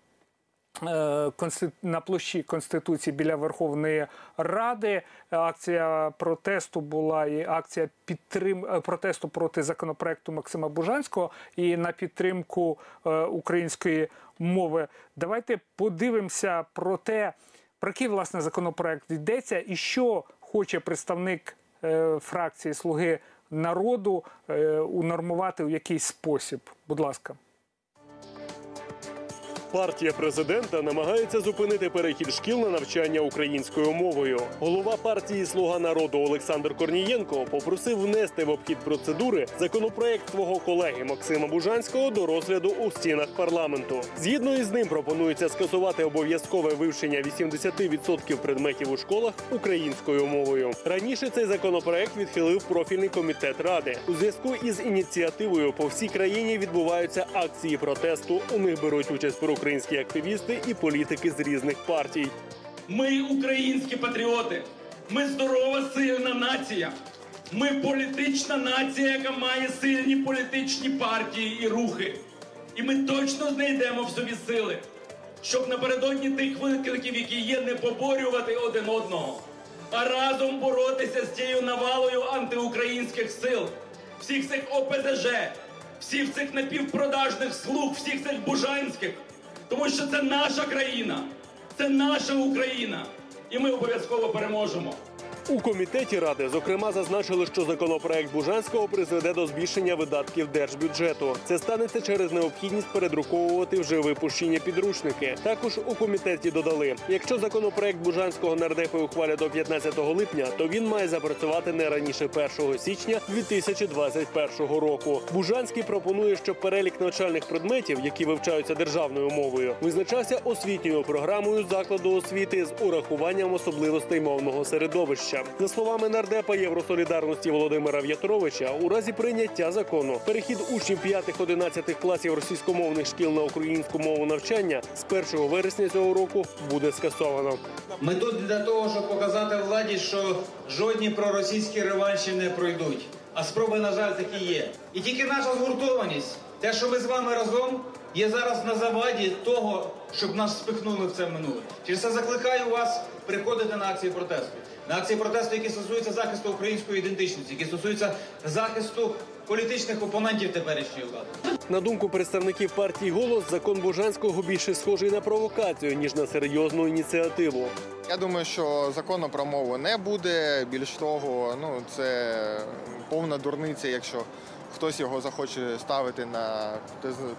на площі Конституції біля Верховної Ради. Акція протесту була і акція підтрим е, протесту проти законопроекту Максима Бужанського і на підтримку е, української мови. Давайте подивимося про те, про який власне законопроект йдеться, і що хоче представник е, фракції Слуги народу е, унормувати в якийсь спосіб. Будь ласка. Партія президента намагається зупинити перехід шкіл на навчання українською мовою. Голова партії Слуга народу Олександр Корнієнко попросив внести в обхід процедури законопроект свого колеги Максима Бужанського до розгляду у стінах парламенту. Згідно із ним пропонується скасувати обов'язкове вивчення 80% предметів у школах українською мовою. Раніше цей законопроект відхилив профільний комітет ради. У зв'язку із ініціативою по всій країні відбуваються акції протесту. У них беруть участь проукраїнські активісти і політики з різних партій. Ми українські патріоти. Ми здорова, сильна нація. Ми політична нація, яка має сильні політичні партії і рухи. І ми точно знайдемо в собі сили, щоб напередодні тих викликів, які є, не поборювати один одного, а разом боротися з тією навалою антиукраїнських сил, всіх цих ОПЗЖ, всіх цих напівпродажних слуг, всіх цих бужанських. Тому що це наша країна, це наша Україна, і ми обов'язково переможемо. У комітеті ради зокрема зазначили, що законопроект Бужанського призведе до збільшення видатків держбюджету. Це станеться через необхідність передруковувати вже випущені підручники. Також у комітеті додали: якщо законопроект Бужанського нардепи ухвалять до 15 липня, то він має запрацювати не раніше 1 січня 2021 року. Бужанський пропонує, щоб перелік навчальних предметів, які вивчаються державною мовою, визначався освітньою програмою закладу освіти з урахуванням особливостей мовного середовища. За словами нардепа Євросолідарності Володимира В'ятровича, у разі прийняття закону перехід учнів 5-11 класів російськомовних шкіл на українську мову навчання з 1 вересня цього року буде скасовано. Ми тут для того, щоб показати владі, що жодні проросійські реванші не пройдуть. А спроби, на жаль, такі є. І тільки наша згуртованість, те, що ми з вами разом, є зараз на заваді того, щоб нас спихнули в це минуле. Через це закликаю вас приходити на акції протесту. На акції протесту, які стосуються захисту української ідентичності, які стосуються захисту політичних опонентів теперішньої влади. На думку представників партії голос, закон Бужанського більше схожий на провокацію ніж на серйозну ініціативу. Я думаю, що закону про мову не буде. Більш того, ну це повна дурниця, якщо хтось його захоче ставити на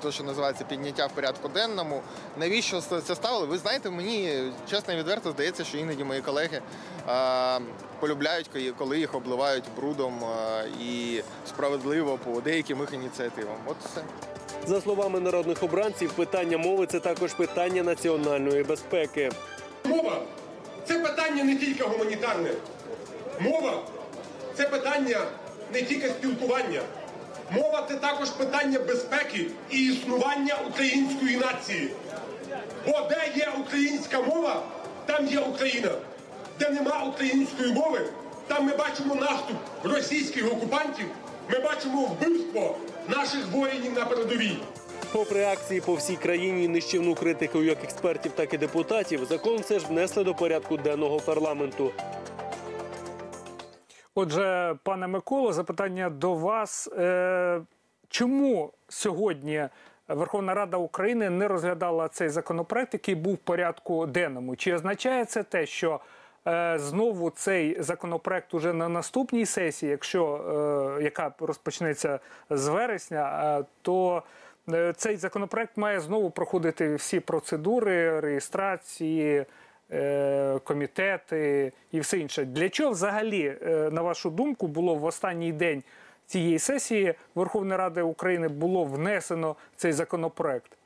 те, що називається підняття в порядку денному. Навіщо це ставили? Ви знаєте, мені чесно і відверто здається, що іноді мої колеги а, полюбляють, коли їх обливають брудом а, і справедливо по деяким їх ініціативам. От все. За словами народних обранців, питання мови це також питання національної безпеки. Мова це питання не тільки гуманітарне. Мова це питання не тільки спілкування. Мова це також питання безпеки і існування української нації. Бо де є українська мова, там є Україна. Де нема української мови, там ми бачимо наступ російських окупантів, ми бачимо вбивство наших воїнів на передовій. Попри акції по всій країні нищівну критику як експертів, так і депутатів, закон все ж внесли до порядку денного парламенту. Отже, пане Миколо, запитання до вас. Е, чому сьогодні Верховна Рада України не розглядала цей законопроект, який був в порядку денному? Чи означає це те, що е, знову цей законопроект уже на наступній сесії, якщо е, яка розпочнеться з вересня, то цей законопроект має знову проходити всі процедури реєстрації? Е, комітети і все інше. Для чого взагалі, е, на вашу думку, було в останній день цієї сесії Верховної Ради України було внесено цей законопроект?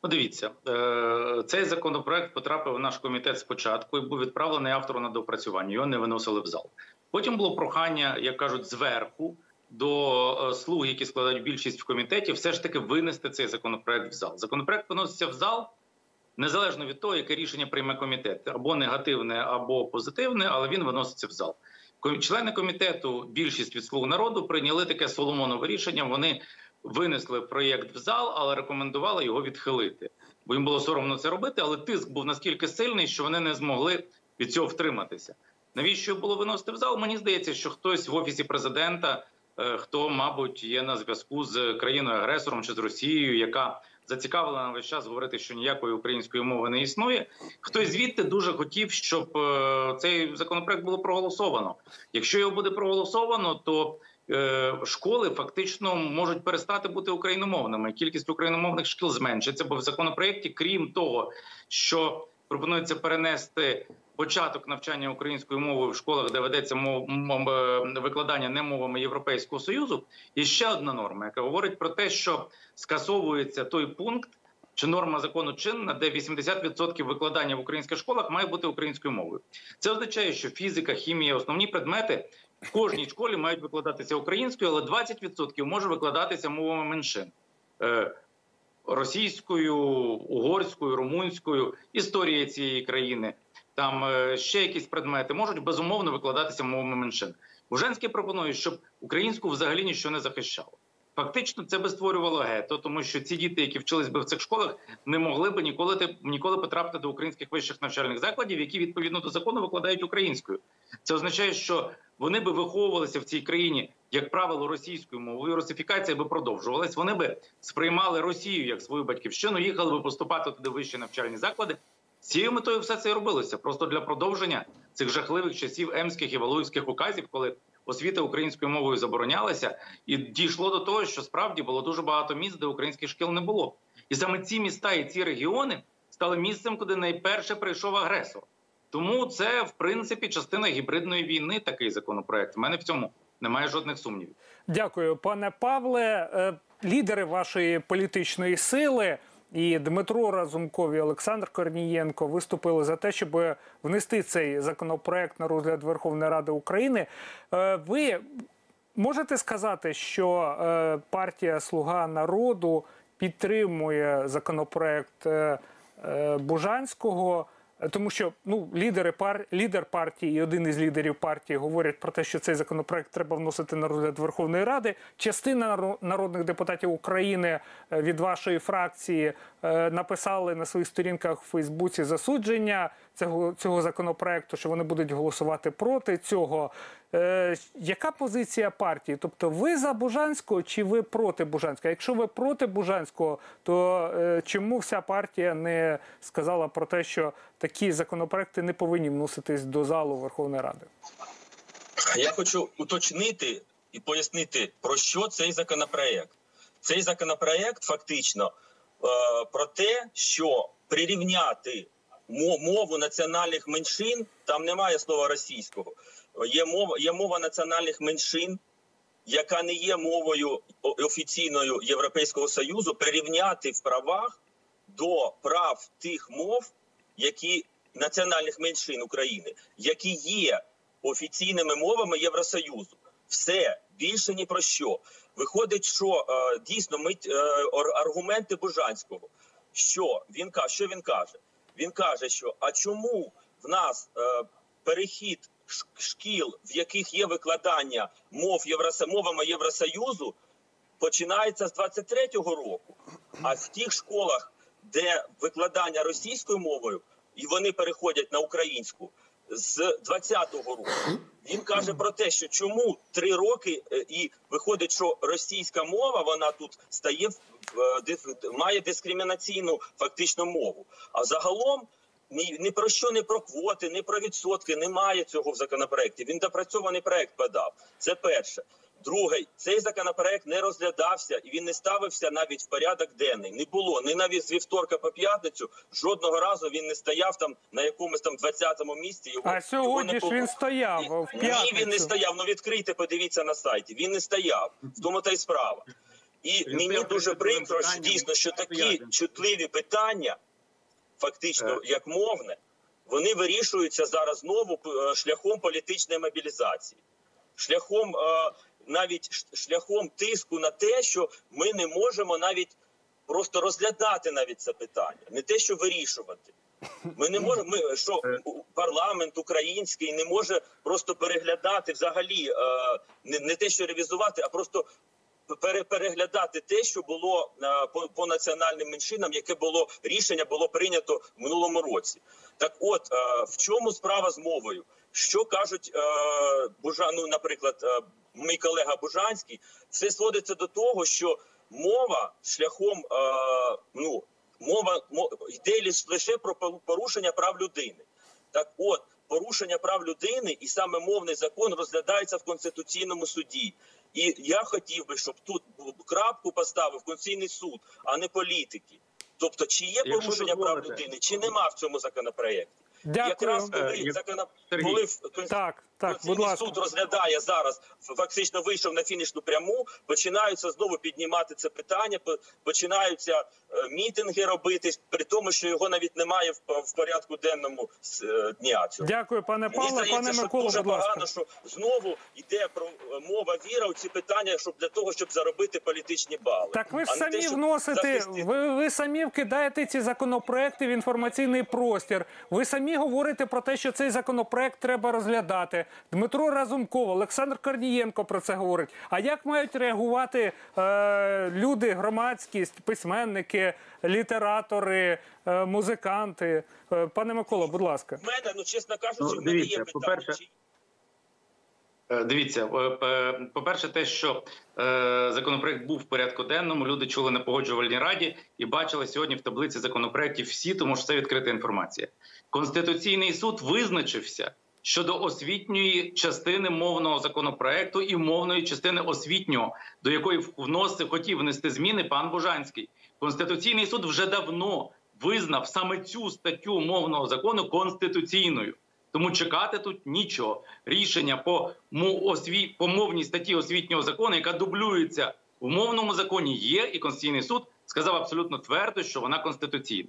Подивіться, е, цей законопроект потрапив в наш комітет спочатку і був відправлений автору на доопрацювання. Його не виносили в зал. Потім було прохання, як кажуть, зверху до слуг, які складають більшість в комітеті, все ж таки винести цей законопроект в зал. Законопроект виноситься в зал. Незалежно від того, яке рішення прийме комітет, або негативне, або позитивне, але він виноситься в зал. Члени комітету, більшість від слуг народу, прийняли таке Соломонове рішення. Вони винесли проєкт в зал, але рекомендували його відхилити. Бо їм було соромно це робити, але тиск був наскільки сильний, що вони не змогли від цього втриматися. Навіщо було виносити в зал? Мені здається, що хтось в офісі президента, хто, мабуть, є на зв'язку з країною агресором чи з Росією, яка зацікавлена весь час говорити, що ніякої української мови не існує. Хтось звідти дуже хотів, щоб цей законопроект було проголосовано. Якщо його буде проголосовано, то е, школи фактично можуть перестати бути україномовними. Кількість україномовних шкіл зменшиться, бо в законопроєкті, крім того, що пропонується перенести початок навчання українською мовою в школах, де ведеться е, викладання не мовами Європейського союзу. І ще одна норма, яка говорить про те, що скасовується той пункт. Чи норма закону чинна, де 80% викладання в українських школах має бути українською мовою? Це означає, що фізика, хімія, основні предмети в кожній школі мають викладатися українською, але 20% може викладатися мовами меншин. Російською, угорською, румунською, історія цієї країни, там е, ще якісь предмети можуть безумовно викладатися мовами меншин. Бужанський пропонує, щоб українську взагалі нічого не захищало. Фактично, це би створювало гето, тому що ці діти, які вчились би в цих школах, не могли би ніколи ніколи потрапити до українських вищих навчальних закладів, які відповідно до закону викладають українською. Це означає, що вони би виховувалися в цій країні, як правило, російською мовою. Русифікація би продовжувалась. Вони би сприймали Росію як свою батьківщину, їхали би поступати туди вищі навчальні заклади. Цією метою все це і робилося просто для продовження цих жахливих часів емських і валуївських указів, коли освіта українською мовою заборонялася, і дійшло до того, що справді було дуже багато міст, де українських шкіл не було. І саме ці міста і ці регіони стали місцем, куди найперше прийшов агресор. Тому це в принципі частина гібридної війни. Такий законопроект. У мене в цьому немає жодних сумнівів. Дякую, пане Павле. Е, Лідери вашої політичної сили і Дмитро Разумков і Олександр Корнієнко виступили за те, щоб внести цей законопроект на розгляд Верховної Ради України. Е, Ви можете сказати, що е, партія Слуга народу підтримує законопроект Бужанського? Тому що ну лідери пар лідер партії і один із лідерів партії говорять про те, що цей законопроект треба вносити на розгляд Верховної Ради. Частина народних депутатів України е, від вашої фракції е, написали на своїх сторінках в Фейсбуці засудження цього цього законопроекту, що вони будуть голосувати проти цього. Е, яка позиція партії? Тобто, ви за Бужанського чи ви проти Бужанського? Якщо ви проти Бужанського, то е, чому вся партія не сказала про те, що такі законопроекти не повинні вноситись до залу Верховної Ради? Я хочу уточнити і пояснити, про що цей законопроект. Цей законопроект фактично е, про те, що прирівняти мову національних меншин, там немає слова російського, є мова, є мова національних меншин, яка не є мовою офіційною Європейського Союзу, прирівняти в правах до прав тих мов, які національних меншин України, які є офіційними мовами Євросоюзу. Все більше ні про що. Виходить, що е, дійсно ми е, аргументи Бужанського. Що він каже? Що він каже? Він каже, що а чому в нас е, перехід шкіл, в яких є викладання мов Євросо... мовами Євросоюзу, починається з 23-го року. А в тих школах, де викладання російською мовою, і вони переходять на українську з 20-го року. Він каже про те, що чому три роки е, і виходить, що російська мова вона тут стає диф- має дискримінаційну фактично мову. А загалом ні, ні про що, не про квоти, не про відсотки. Немає цього в законопроекті. Він допрацьований проект подав. Це перше. Друге, цей законопроект не розглядався і він не ставився навіть в порядок денний. Не було ні навіть з вівторка по п'ятницю. Жодного разу він не стояв там на якомусь там 20-му місці. Його, А його сьогодні не ж він стояв в Ні, він не стояв. Ну відкрийте, подивіться на сайті. Він не стояв. В тому та й справа. І мені дуже прикро, що дійсно, що такі чутливі питання, фактично як мовне, вони вирішуються зараз знову е, шляхом політичної мобілізації, шляхом е, навіть шляхом тиску на те, що ми не можемо навіть просто розглядати навіть це питання, не те, що вирішувати. Ми не можемо. Ми що парламент український не може просто переглядати взагалі е, не, не те, що ревізувати, а просто пере- переглядати те, що було е, по, по національним меншинам, яке було рішення було прийнято в минулому році. Так, от е, в чому справа з мовою? Що кажуть е, Бужа, ну, наприклад, е, мій колега Бужанський, все сводиться до того, що мова шляхом е, ну мова мо- йде лише про порушення прав людини. Так, от порушення прав людини, і саме мовний закон розглядається в конституційному суді. І я хотів би, щоб тут крапку поставив Конституційний суд, а не політики. Тобто, чи є порушення прав людини, чи нема в цьому законопроєкті. Дякую. Якраз коли, Е, коли в Так, так, будь ласка. суд розглядає зараз, фактично вийшов на фінішну пряму, починаються знову піднімати це питання, починаються е, мітинги робити, при тому, що його навіть немає в, в порядку денному з е, дня цього. Дякую, пане Мені Павло. здається, Пане що дуже будь ласка. погано, що знову йде про мова віра у ці питання, щоб для того, щоб заробити політичні бали. Так ви ж не те, самі вносите, захистити. ви, ви самі вкидаєте ці законопроекти в інформаційний простір. Ви самі говорите про те, що цей законопроект треба розглядати. Дмитро Разумков, Олександр Корнієнко про це говорить. А як мають реагувати е, люди, громадськість, письменники, літератори, е, музиканти? Е, пане Микола, будь ласка. В мене, ну чесно кажучи, Ну, в мене дивіться, є питання. по-перше, Е, Дивіться, е, е, по-перше, те, що е, законопроект був в порядку денному, люди чули на погоджувальній раді і бачили сьогодні в таблиці законопроєктів всі, тому що це відкрита інформація. Конституційний суд визначився щодо освітньої частини мовного законопроекту і мовної частини освітнього, до якої вносив хотів внести зміни пан Бужанський. Конституційний суд вже давно визнав саме цю статтю мовного закону конституційною. Тому чекати тут нічого. Рішення по, осві... по мовній статті освітнього закону, яка дублюється в мовному законі, є, і Конституційний суд сказав абсолютно твердо, що вона конституційна.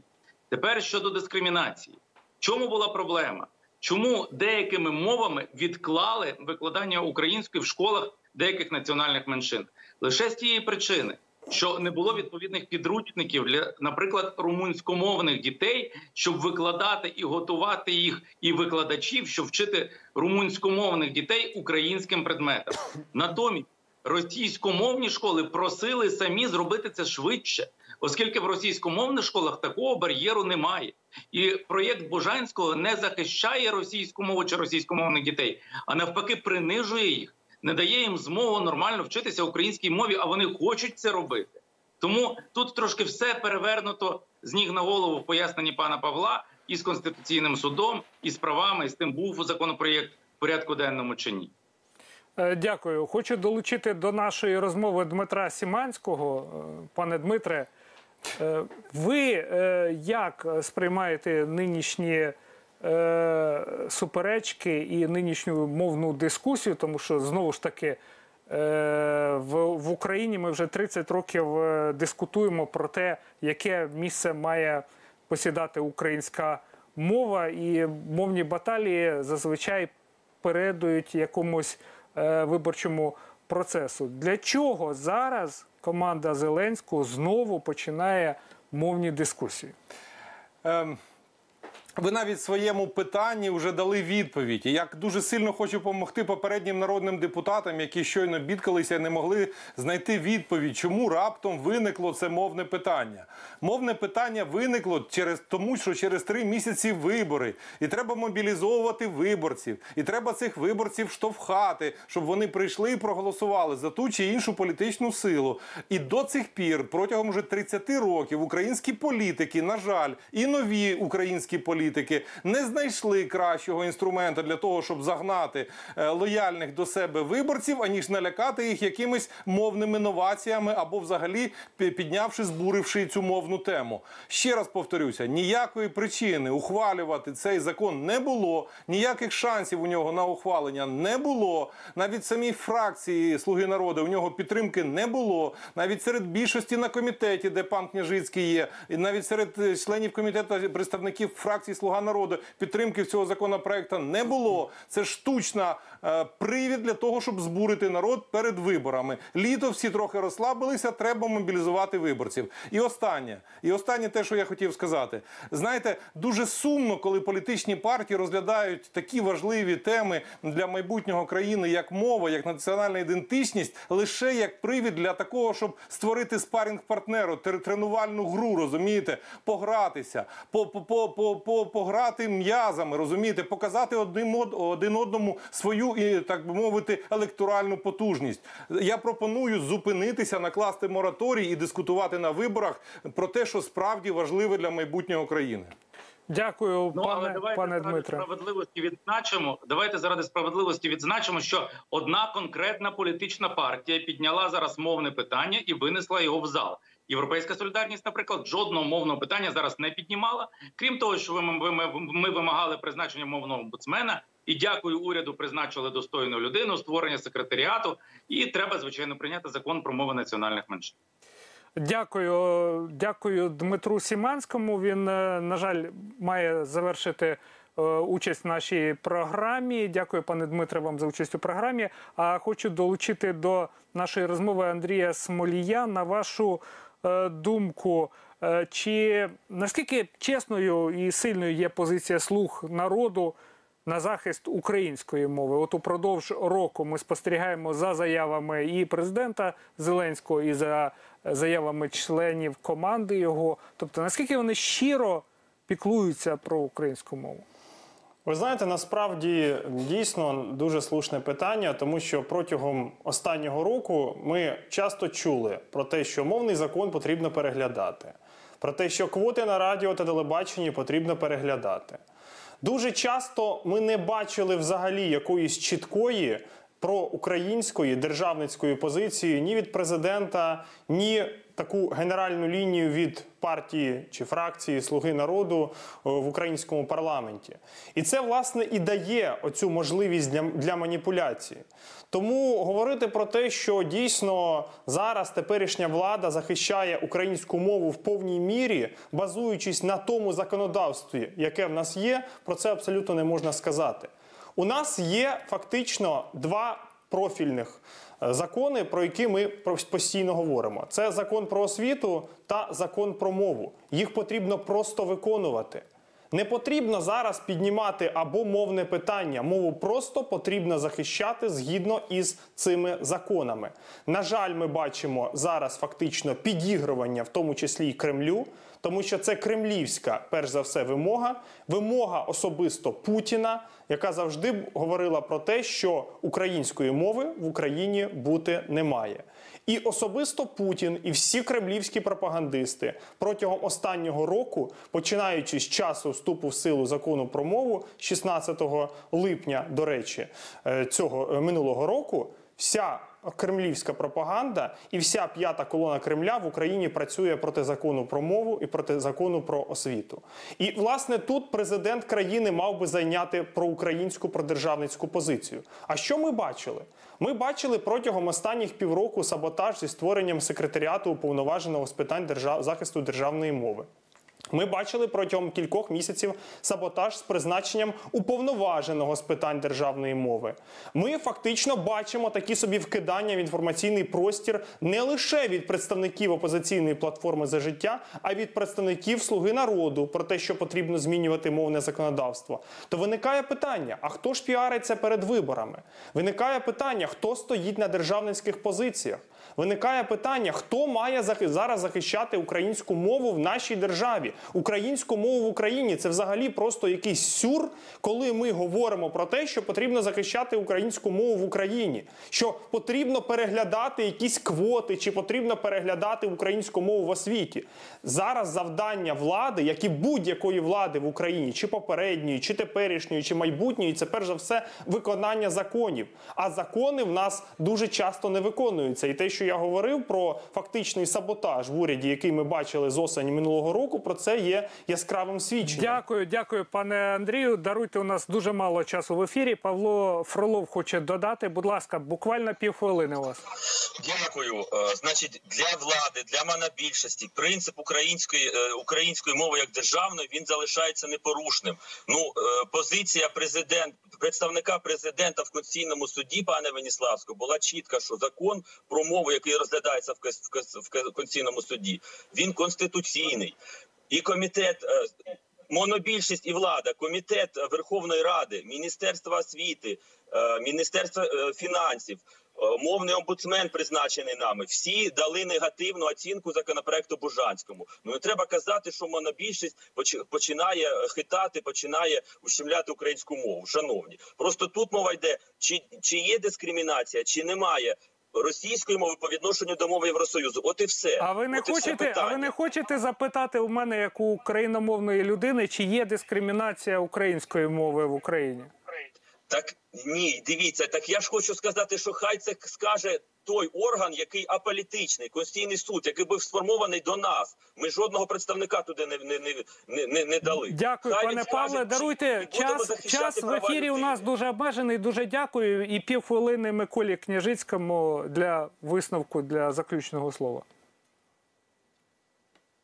Тепер щодо дискримінації. Чому була проблема? Чому деякими мовами відклали викладання української в школах деяких національних меншин? Лише з тієї причини, що не було відповідних підручників для, наприклад, румунськомовних дітей, щоб викладати і готувати їх і викладачів, щоб вчити румунськомовних дітей українським предметам. Натомість російськомовні школи просили самі зробити це швидше, оскільки в російськомовних школах такого бар'єру немає. І проєкт Бужанського не захищає російську мову чи російськомовних дітей, а навпаки, принижує їх, не дає їм змогу нормально вчитися українській мові, а вони хочуть це робити. Тому тут трошки все перевернуто з ніг на голову в поясненні пана Павла і з конституційним судом, і з правами, і з тим був законопроєкт в порядку денному чи ні. Е, Дякую. Хочу долучити до нашої розмови Дмитра Сіманського. Е, Пане Дмитре, ви е, як сприймаєте нинішні е, суперечки і нинішню мовну дискусію? Тому що знову ж таки е, в, Україні ми вже 30 років е, дискутуємо про те, яке місце має посідати українська мова, і мовні баталії зазвичай передують якомусь е, виборчому процесу. Для чого зараз команда Зеленського знову починає мовні дискусії? Ем, ви навіть своєму питанні вже дали відповідь. І Я дуже сильно хочу допомогти попереднім народним депутатам, які щойно бідкалися і не могли знайти відповідь, чому раптом виникло це мовне питання. Мовне питання виникло через тому, що через три місяці вибори, і треба мобілізовувати виборців, і треба цих виборців штовхати, щоб вони прийшли і проголосували за ту чи іншу політичну силу. І до цих пір, протягом вже 30 років, українські політики, на жаль, і нові українські політики не знайшли кращого інструменту для того, щоб загнати е, лояльних до себе виборців, аніж налякати їх якимись мовними новаціями або взагалі піднявши, збуривши цю мовну тему. Ще раз повторюся: ніякої причини ухвалювати цей закон не було, ніяких шансів у нього на ухвалення не було. Навіть самій фракції Слуги народу у нього підтримки не було. Навіть серед більшості на комітеті, де пан Княжицький є, і навіть серед е, членів комітету представників фракції Слуга народу підтримки цього законопроекту не було. Це штучна привід для того, щоб збурити народ перед виборами. Літо всі трохи розслабилися, треба мобілізувати виборців. І останнє, і останнє те, що я хотів сказати. Знаєте, дуже сумно, коли політичні партії розглядають такі важливі теми для майбутнього країни, як мова, як національна ідентичність, лише як привід для такого, щоб створити спарінг партнеру, тр- тренувальну гру, розумієте, погратися, по, по, по, по, по, пограти м'язами, розумієте, показати одним од- один одному свою і так би мовити електоральну потужність. Я пропоную зупинитися, накласти мораторій і дискутувати на виборах про те, що справді важливе для майбутнього країни. Дякую, Ну, але пане, давайте пане заради Дмитре. справедливості відзначимо. Давайте заради справедливості відзначимо, що одна конкретна політична партія підняла зараз мовне питання і винесла його в зал. Європейська солідарність, наприклад, жодного мовного питання зараз не піднімала. Крім того, що ми, ми, ми вимагали призначення мовного омбудсмена. І дякую уряду, призначили достойну людину, створення секретаріату. І треба звичайно прийняти закон про мови національних меншин. Дякую, дякую Дмитру Сіманському. Він, е, на жаль, має завершити е, участь в нашій програмі. Дякую, пане Дмитре, вам за участь у програмі. А хочу долучити до нашої розмови Андрія Смолія на вашу е, думку. Чи наскільки чесною і сильною є позиція слуг народу на захист української мови? От упродовж року ми спостерігаємо за заявами і президента Зеленського, і за заявами членів команди його. Тобто, наскільки вони щиро піклуються про українську мову? Ви знаєте, насправді дійсно дуже слушне питання, тому що протягом останнього року ми часто чули про те, що мовний закон потрібно переглядати, про те, що квоти на радіо та телебаченні потрібно переглядати. Дуже часто ми не бачили взагалі якоїсь чіткої проукраїнської державницької позиції ні від президента, ні таку генеральну лінію від партії чи фракції Слуги народу е, в українському парламенті. І це власне і дає оцю можливість для, для маніпуляції. Тому говорити про те, що дійсно зараз теперішня влада захищає українську мову в повній мірі, базуючись на тому законодавстві, яке в нас є, про це абсолютно не можна сказати. У нас є фактично два профільних е, закони, про які ми постійно говоримо. Це закон про освіту та закон про мову. Їх потрібно просто виконувати. Не потрібно зараз піднімати або мовне питання. Мову просто потрібно захищати згідно із цими законами. На жаль, ми бачимо зараз фактично підігрування, в тому числі і Кремлю, тому що це кремлівська, перш за все, вимога, вимога особисто Путіна, яка завжди говорила про те, що української мови в Україні бути немає. І особисто Путін і всі кремлівські пропагандисти протягом останнього року, починаючи з часу вступу в силу закону про мову, 16 липня, до речі, е, цього е, минулого року, вся кремлівська пропаганда і вся п'ята колона Кремля в Україні працює проти закону про мову і проти закону про освіту. І власне тут президент країни мав би зайняти проукраїнську продержавницьку позицію. А що ми бачили? Ми бачили протягом останніх півроку саботаж зі створенням секретаріату уповноваженого з питань держав... захисту державної мови. Ми бачили протягом кількох місяців саботаж з призначенням уповноваженого з питань державної мови. Ми фактично бачимо такі собі вкидання в інформаційний простір не лише від представників опозиційної платформи за життя, а від представників Слуги народу про те, що потрібно змінювати мовне законодавство. То виникає питання: а хто ж піариться перед виборами? Виникає питання, хто стоїть на державницьких позиціях. Виникає питання, хто має зараз захищати українську мову в нашій державі. Українську мову в Україні це взагалі просто якийсь сюр, коли ми говоримо про те, що потрібно захищати українську мову в Україні, що потрібно переглядати якісь квоти, чи потрібно переглядати українську мову в освіті. Зараз завдання влади, як і будь-якої влади в Україні, чи попередньої, чи теперішньої, чи майбутньої, це перш за все виконання законів. А закони в нас дуже часто не виконуються. І те, що я говорив про фактичний саботаж в уряді, який ми бачили з осені минулого року, про це є яскравим свідченням. Дякую, дякую, пане Андрію. Даруйте у нас дуже мало часу в ефірі. Павло Фролов хоче додати. Будь ласка, буквально півхвилини у вас. Дякую. Е, Значить, для влади, для монобільшості, принцип української е, української мови як державної він залишається непорушним. Ну е, позиція президент представника президента в конституційному суді, пане Веніславського, була чітка, що закон про мову, який розглядається в кон- в кон- в кон- конституційному суді, він конституційний. І комітет. е, Монобільшість і влада, комітет Верховної Ради, Міністерство освіти, е, Міністерство е, фінансів, мовний омбудсмен призначений нами. Всі дали негативну оцінку законопроекту Бужанському. Ну не треба казати, що монобільшість починає хитати, починає ущемляти українську мову. Шановні, просто тут мова йде, чи, чи є дискримінація, чи немає. Російської мови по відношенню до мови Євросоюзу. От і все. А ви не От хочете, а ви не хочете запитати у мене, як у україномовної людини, чи є дискримінація української мови в Україні? Так ні, дивіться, так я ж хочу сказати, що хай це скаже той орган, який аполітичний, Конституційний суд, який був сформований до нас. Ми жодного представника туди не, не, не, не, не, дали. Дякую, Хай пане він скаже, Павле. Даруйте час. Час в ефірі у нас дуже обмежений. Дуже дякую. І півхвилини Миколі Княжицькому для висновку для заключного слова.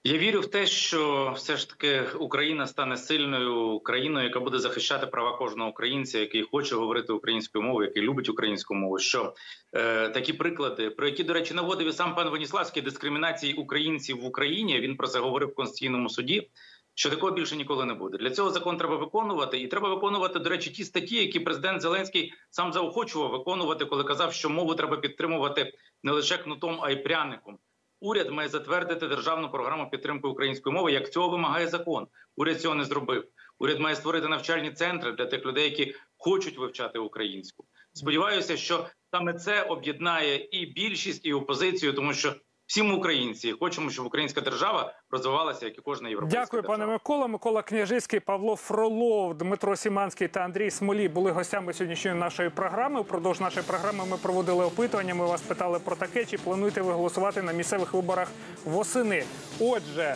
Я вірю в те, що все ж таки Україна стане сильною країною, яка буде захищати права кожного українця, який хоче говорити українською мовою, який любить українську мову. Що е, такі приклади, про які, до речі, наводив і сам пан Веніславський дискримінації українців в Україні. Він про це говорив в конституційному суді. Що такого більше ніколи не буде. Для цього закон треба виконувати, і треба виконувати, до речі, ті статті, які президент Зеленський сам заохочував виконувати, коли казав, що мову треба підтримувати не лише кнутом, а й пряником. Уряд має затвердити державну програму підтримки української мови, як цього вимагає закон. Уряд цього не зробив. Уряд має створити навчальні центри для тих людей, які хочуть вивчати українську. Сподіваюся, що саме це об'єднає і більшість, і опозицію, тому що всі ми українці хочемо, щоб українська держава розвивалася, як і кожна європейська. Дякую, пане Микола. Микола Княжицький, Павло Фролов, Дмитро Сіманський та Андрій Смолі були гостями сьогоднішньої нашої програми. Упродовж нашої програми ми проводили опитування. Ми вас питали про таке, чи плануєте ви голосувати на місцевих виборах восени. Отже.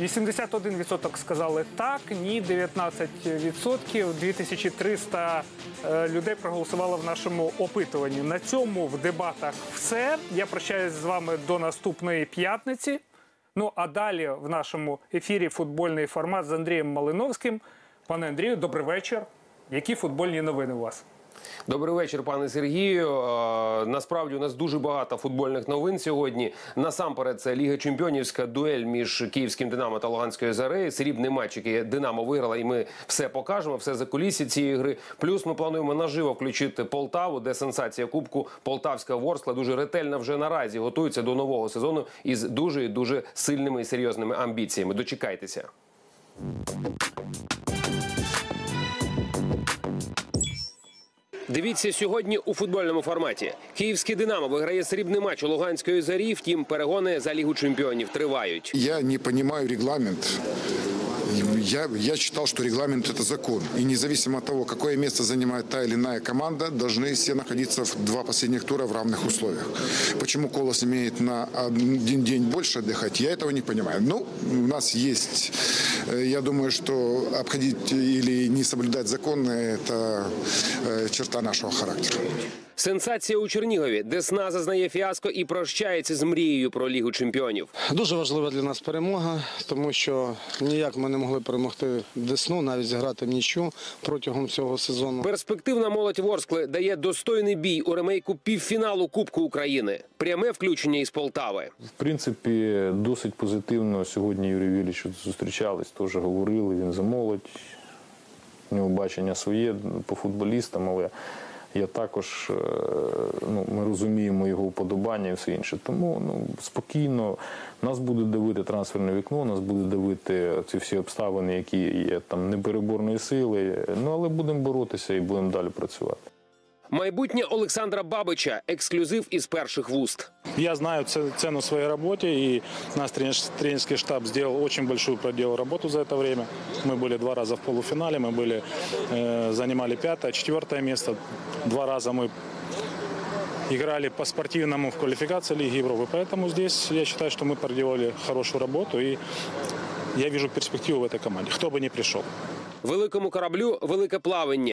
81% сказали так, ні, 19%. 2300 е, людей проголосувало в нашому опитуванні. На цьому в дебатах все. Я прощаюсь з вами до наступної п'ятниці. Ну а далі в нашому ефірі футбольний формат з Андрієм Малиновським. Пане Андрію, добрий вечір. Які футбольні новини у вас? Добрий вечір, пане Сергію. Е, Насправді у нас дуже багато футбольних новин сьогодні. Насамперед, це Ліга Чемпіонівська дуель між київським Динамо та Луганською Зарею. Срібний матч, який Динамо виграла, і ми все покажемо, все за кулісі цієї гри. Плюс ми плануємо наживо включити Полтаву, де сенсація Кубку Полтавська Ворскла дуже ретельно вже наразі готується до нового сезону із дуже і дуже сильними і серйозними амбіціями. Дочекайтеся. Дивіться сьогодні у футбольному форматі. Київський Динамо виграє срібний матч у Луганської зарі. Втім, перегони за лігу чемпіонів тривають. Я не розумію регламент. Я, я считал, что регламент это закон. И независимо от того, какое место занимает та или иная команда, должны все находиться в два последних тура в равных условиях. Почему Колос имеет на один день больше отдыхать, я этого не понимаю. Ну, у нас есть, э, я думаю, что обходить или не соблюдать законы – это э, черта нашего характера. Сенсація у Чернігові. Десна зазнає фіаско і прощається з мрією про лігу чемпіонів. Дуже важлива для нас перемога, тому що ніяк ми не могли перемогти Десну, навіть зіграти в нічю протягом цього сезону. Перспективна молодь Ворскли дає достойний бій у ремейку півфіналу Кубку України. Пряме включення із Полтави. В принципі, досить позитивно сьогодні Юрій Вілліч зустрічались, теж говорили, він за молодь. У нього бачення своє по футболістам, але я також, е, ну, ми розуміємо його вподобання і все інше. Тому ну, спокійно нас буде давити трансферне вікно, нас буде давити ці всі обставини, які є там непереборної сили. Ну але будемо боротися і будемо далі працювати. Майбутнє Олександра Бабича ексклюзив із перших вуст. Я знаю ц- цену своей работе, и наш тренер- тренерский штаб сделал очень большую проделал работу за это время. Мы были два раза в полуфинале, мы были, э, занимали пятое, четвертое место. Два раза мы играли по спортивному в квалификации Лиги Европы. Поэтому здесь я считаю, что мы проделали хорошую работу, и я вижу перспективу в этой команде, кто бы ни пришел. Великому кораблю велике плавання.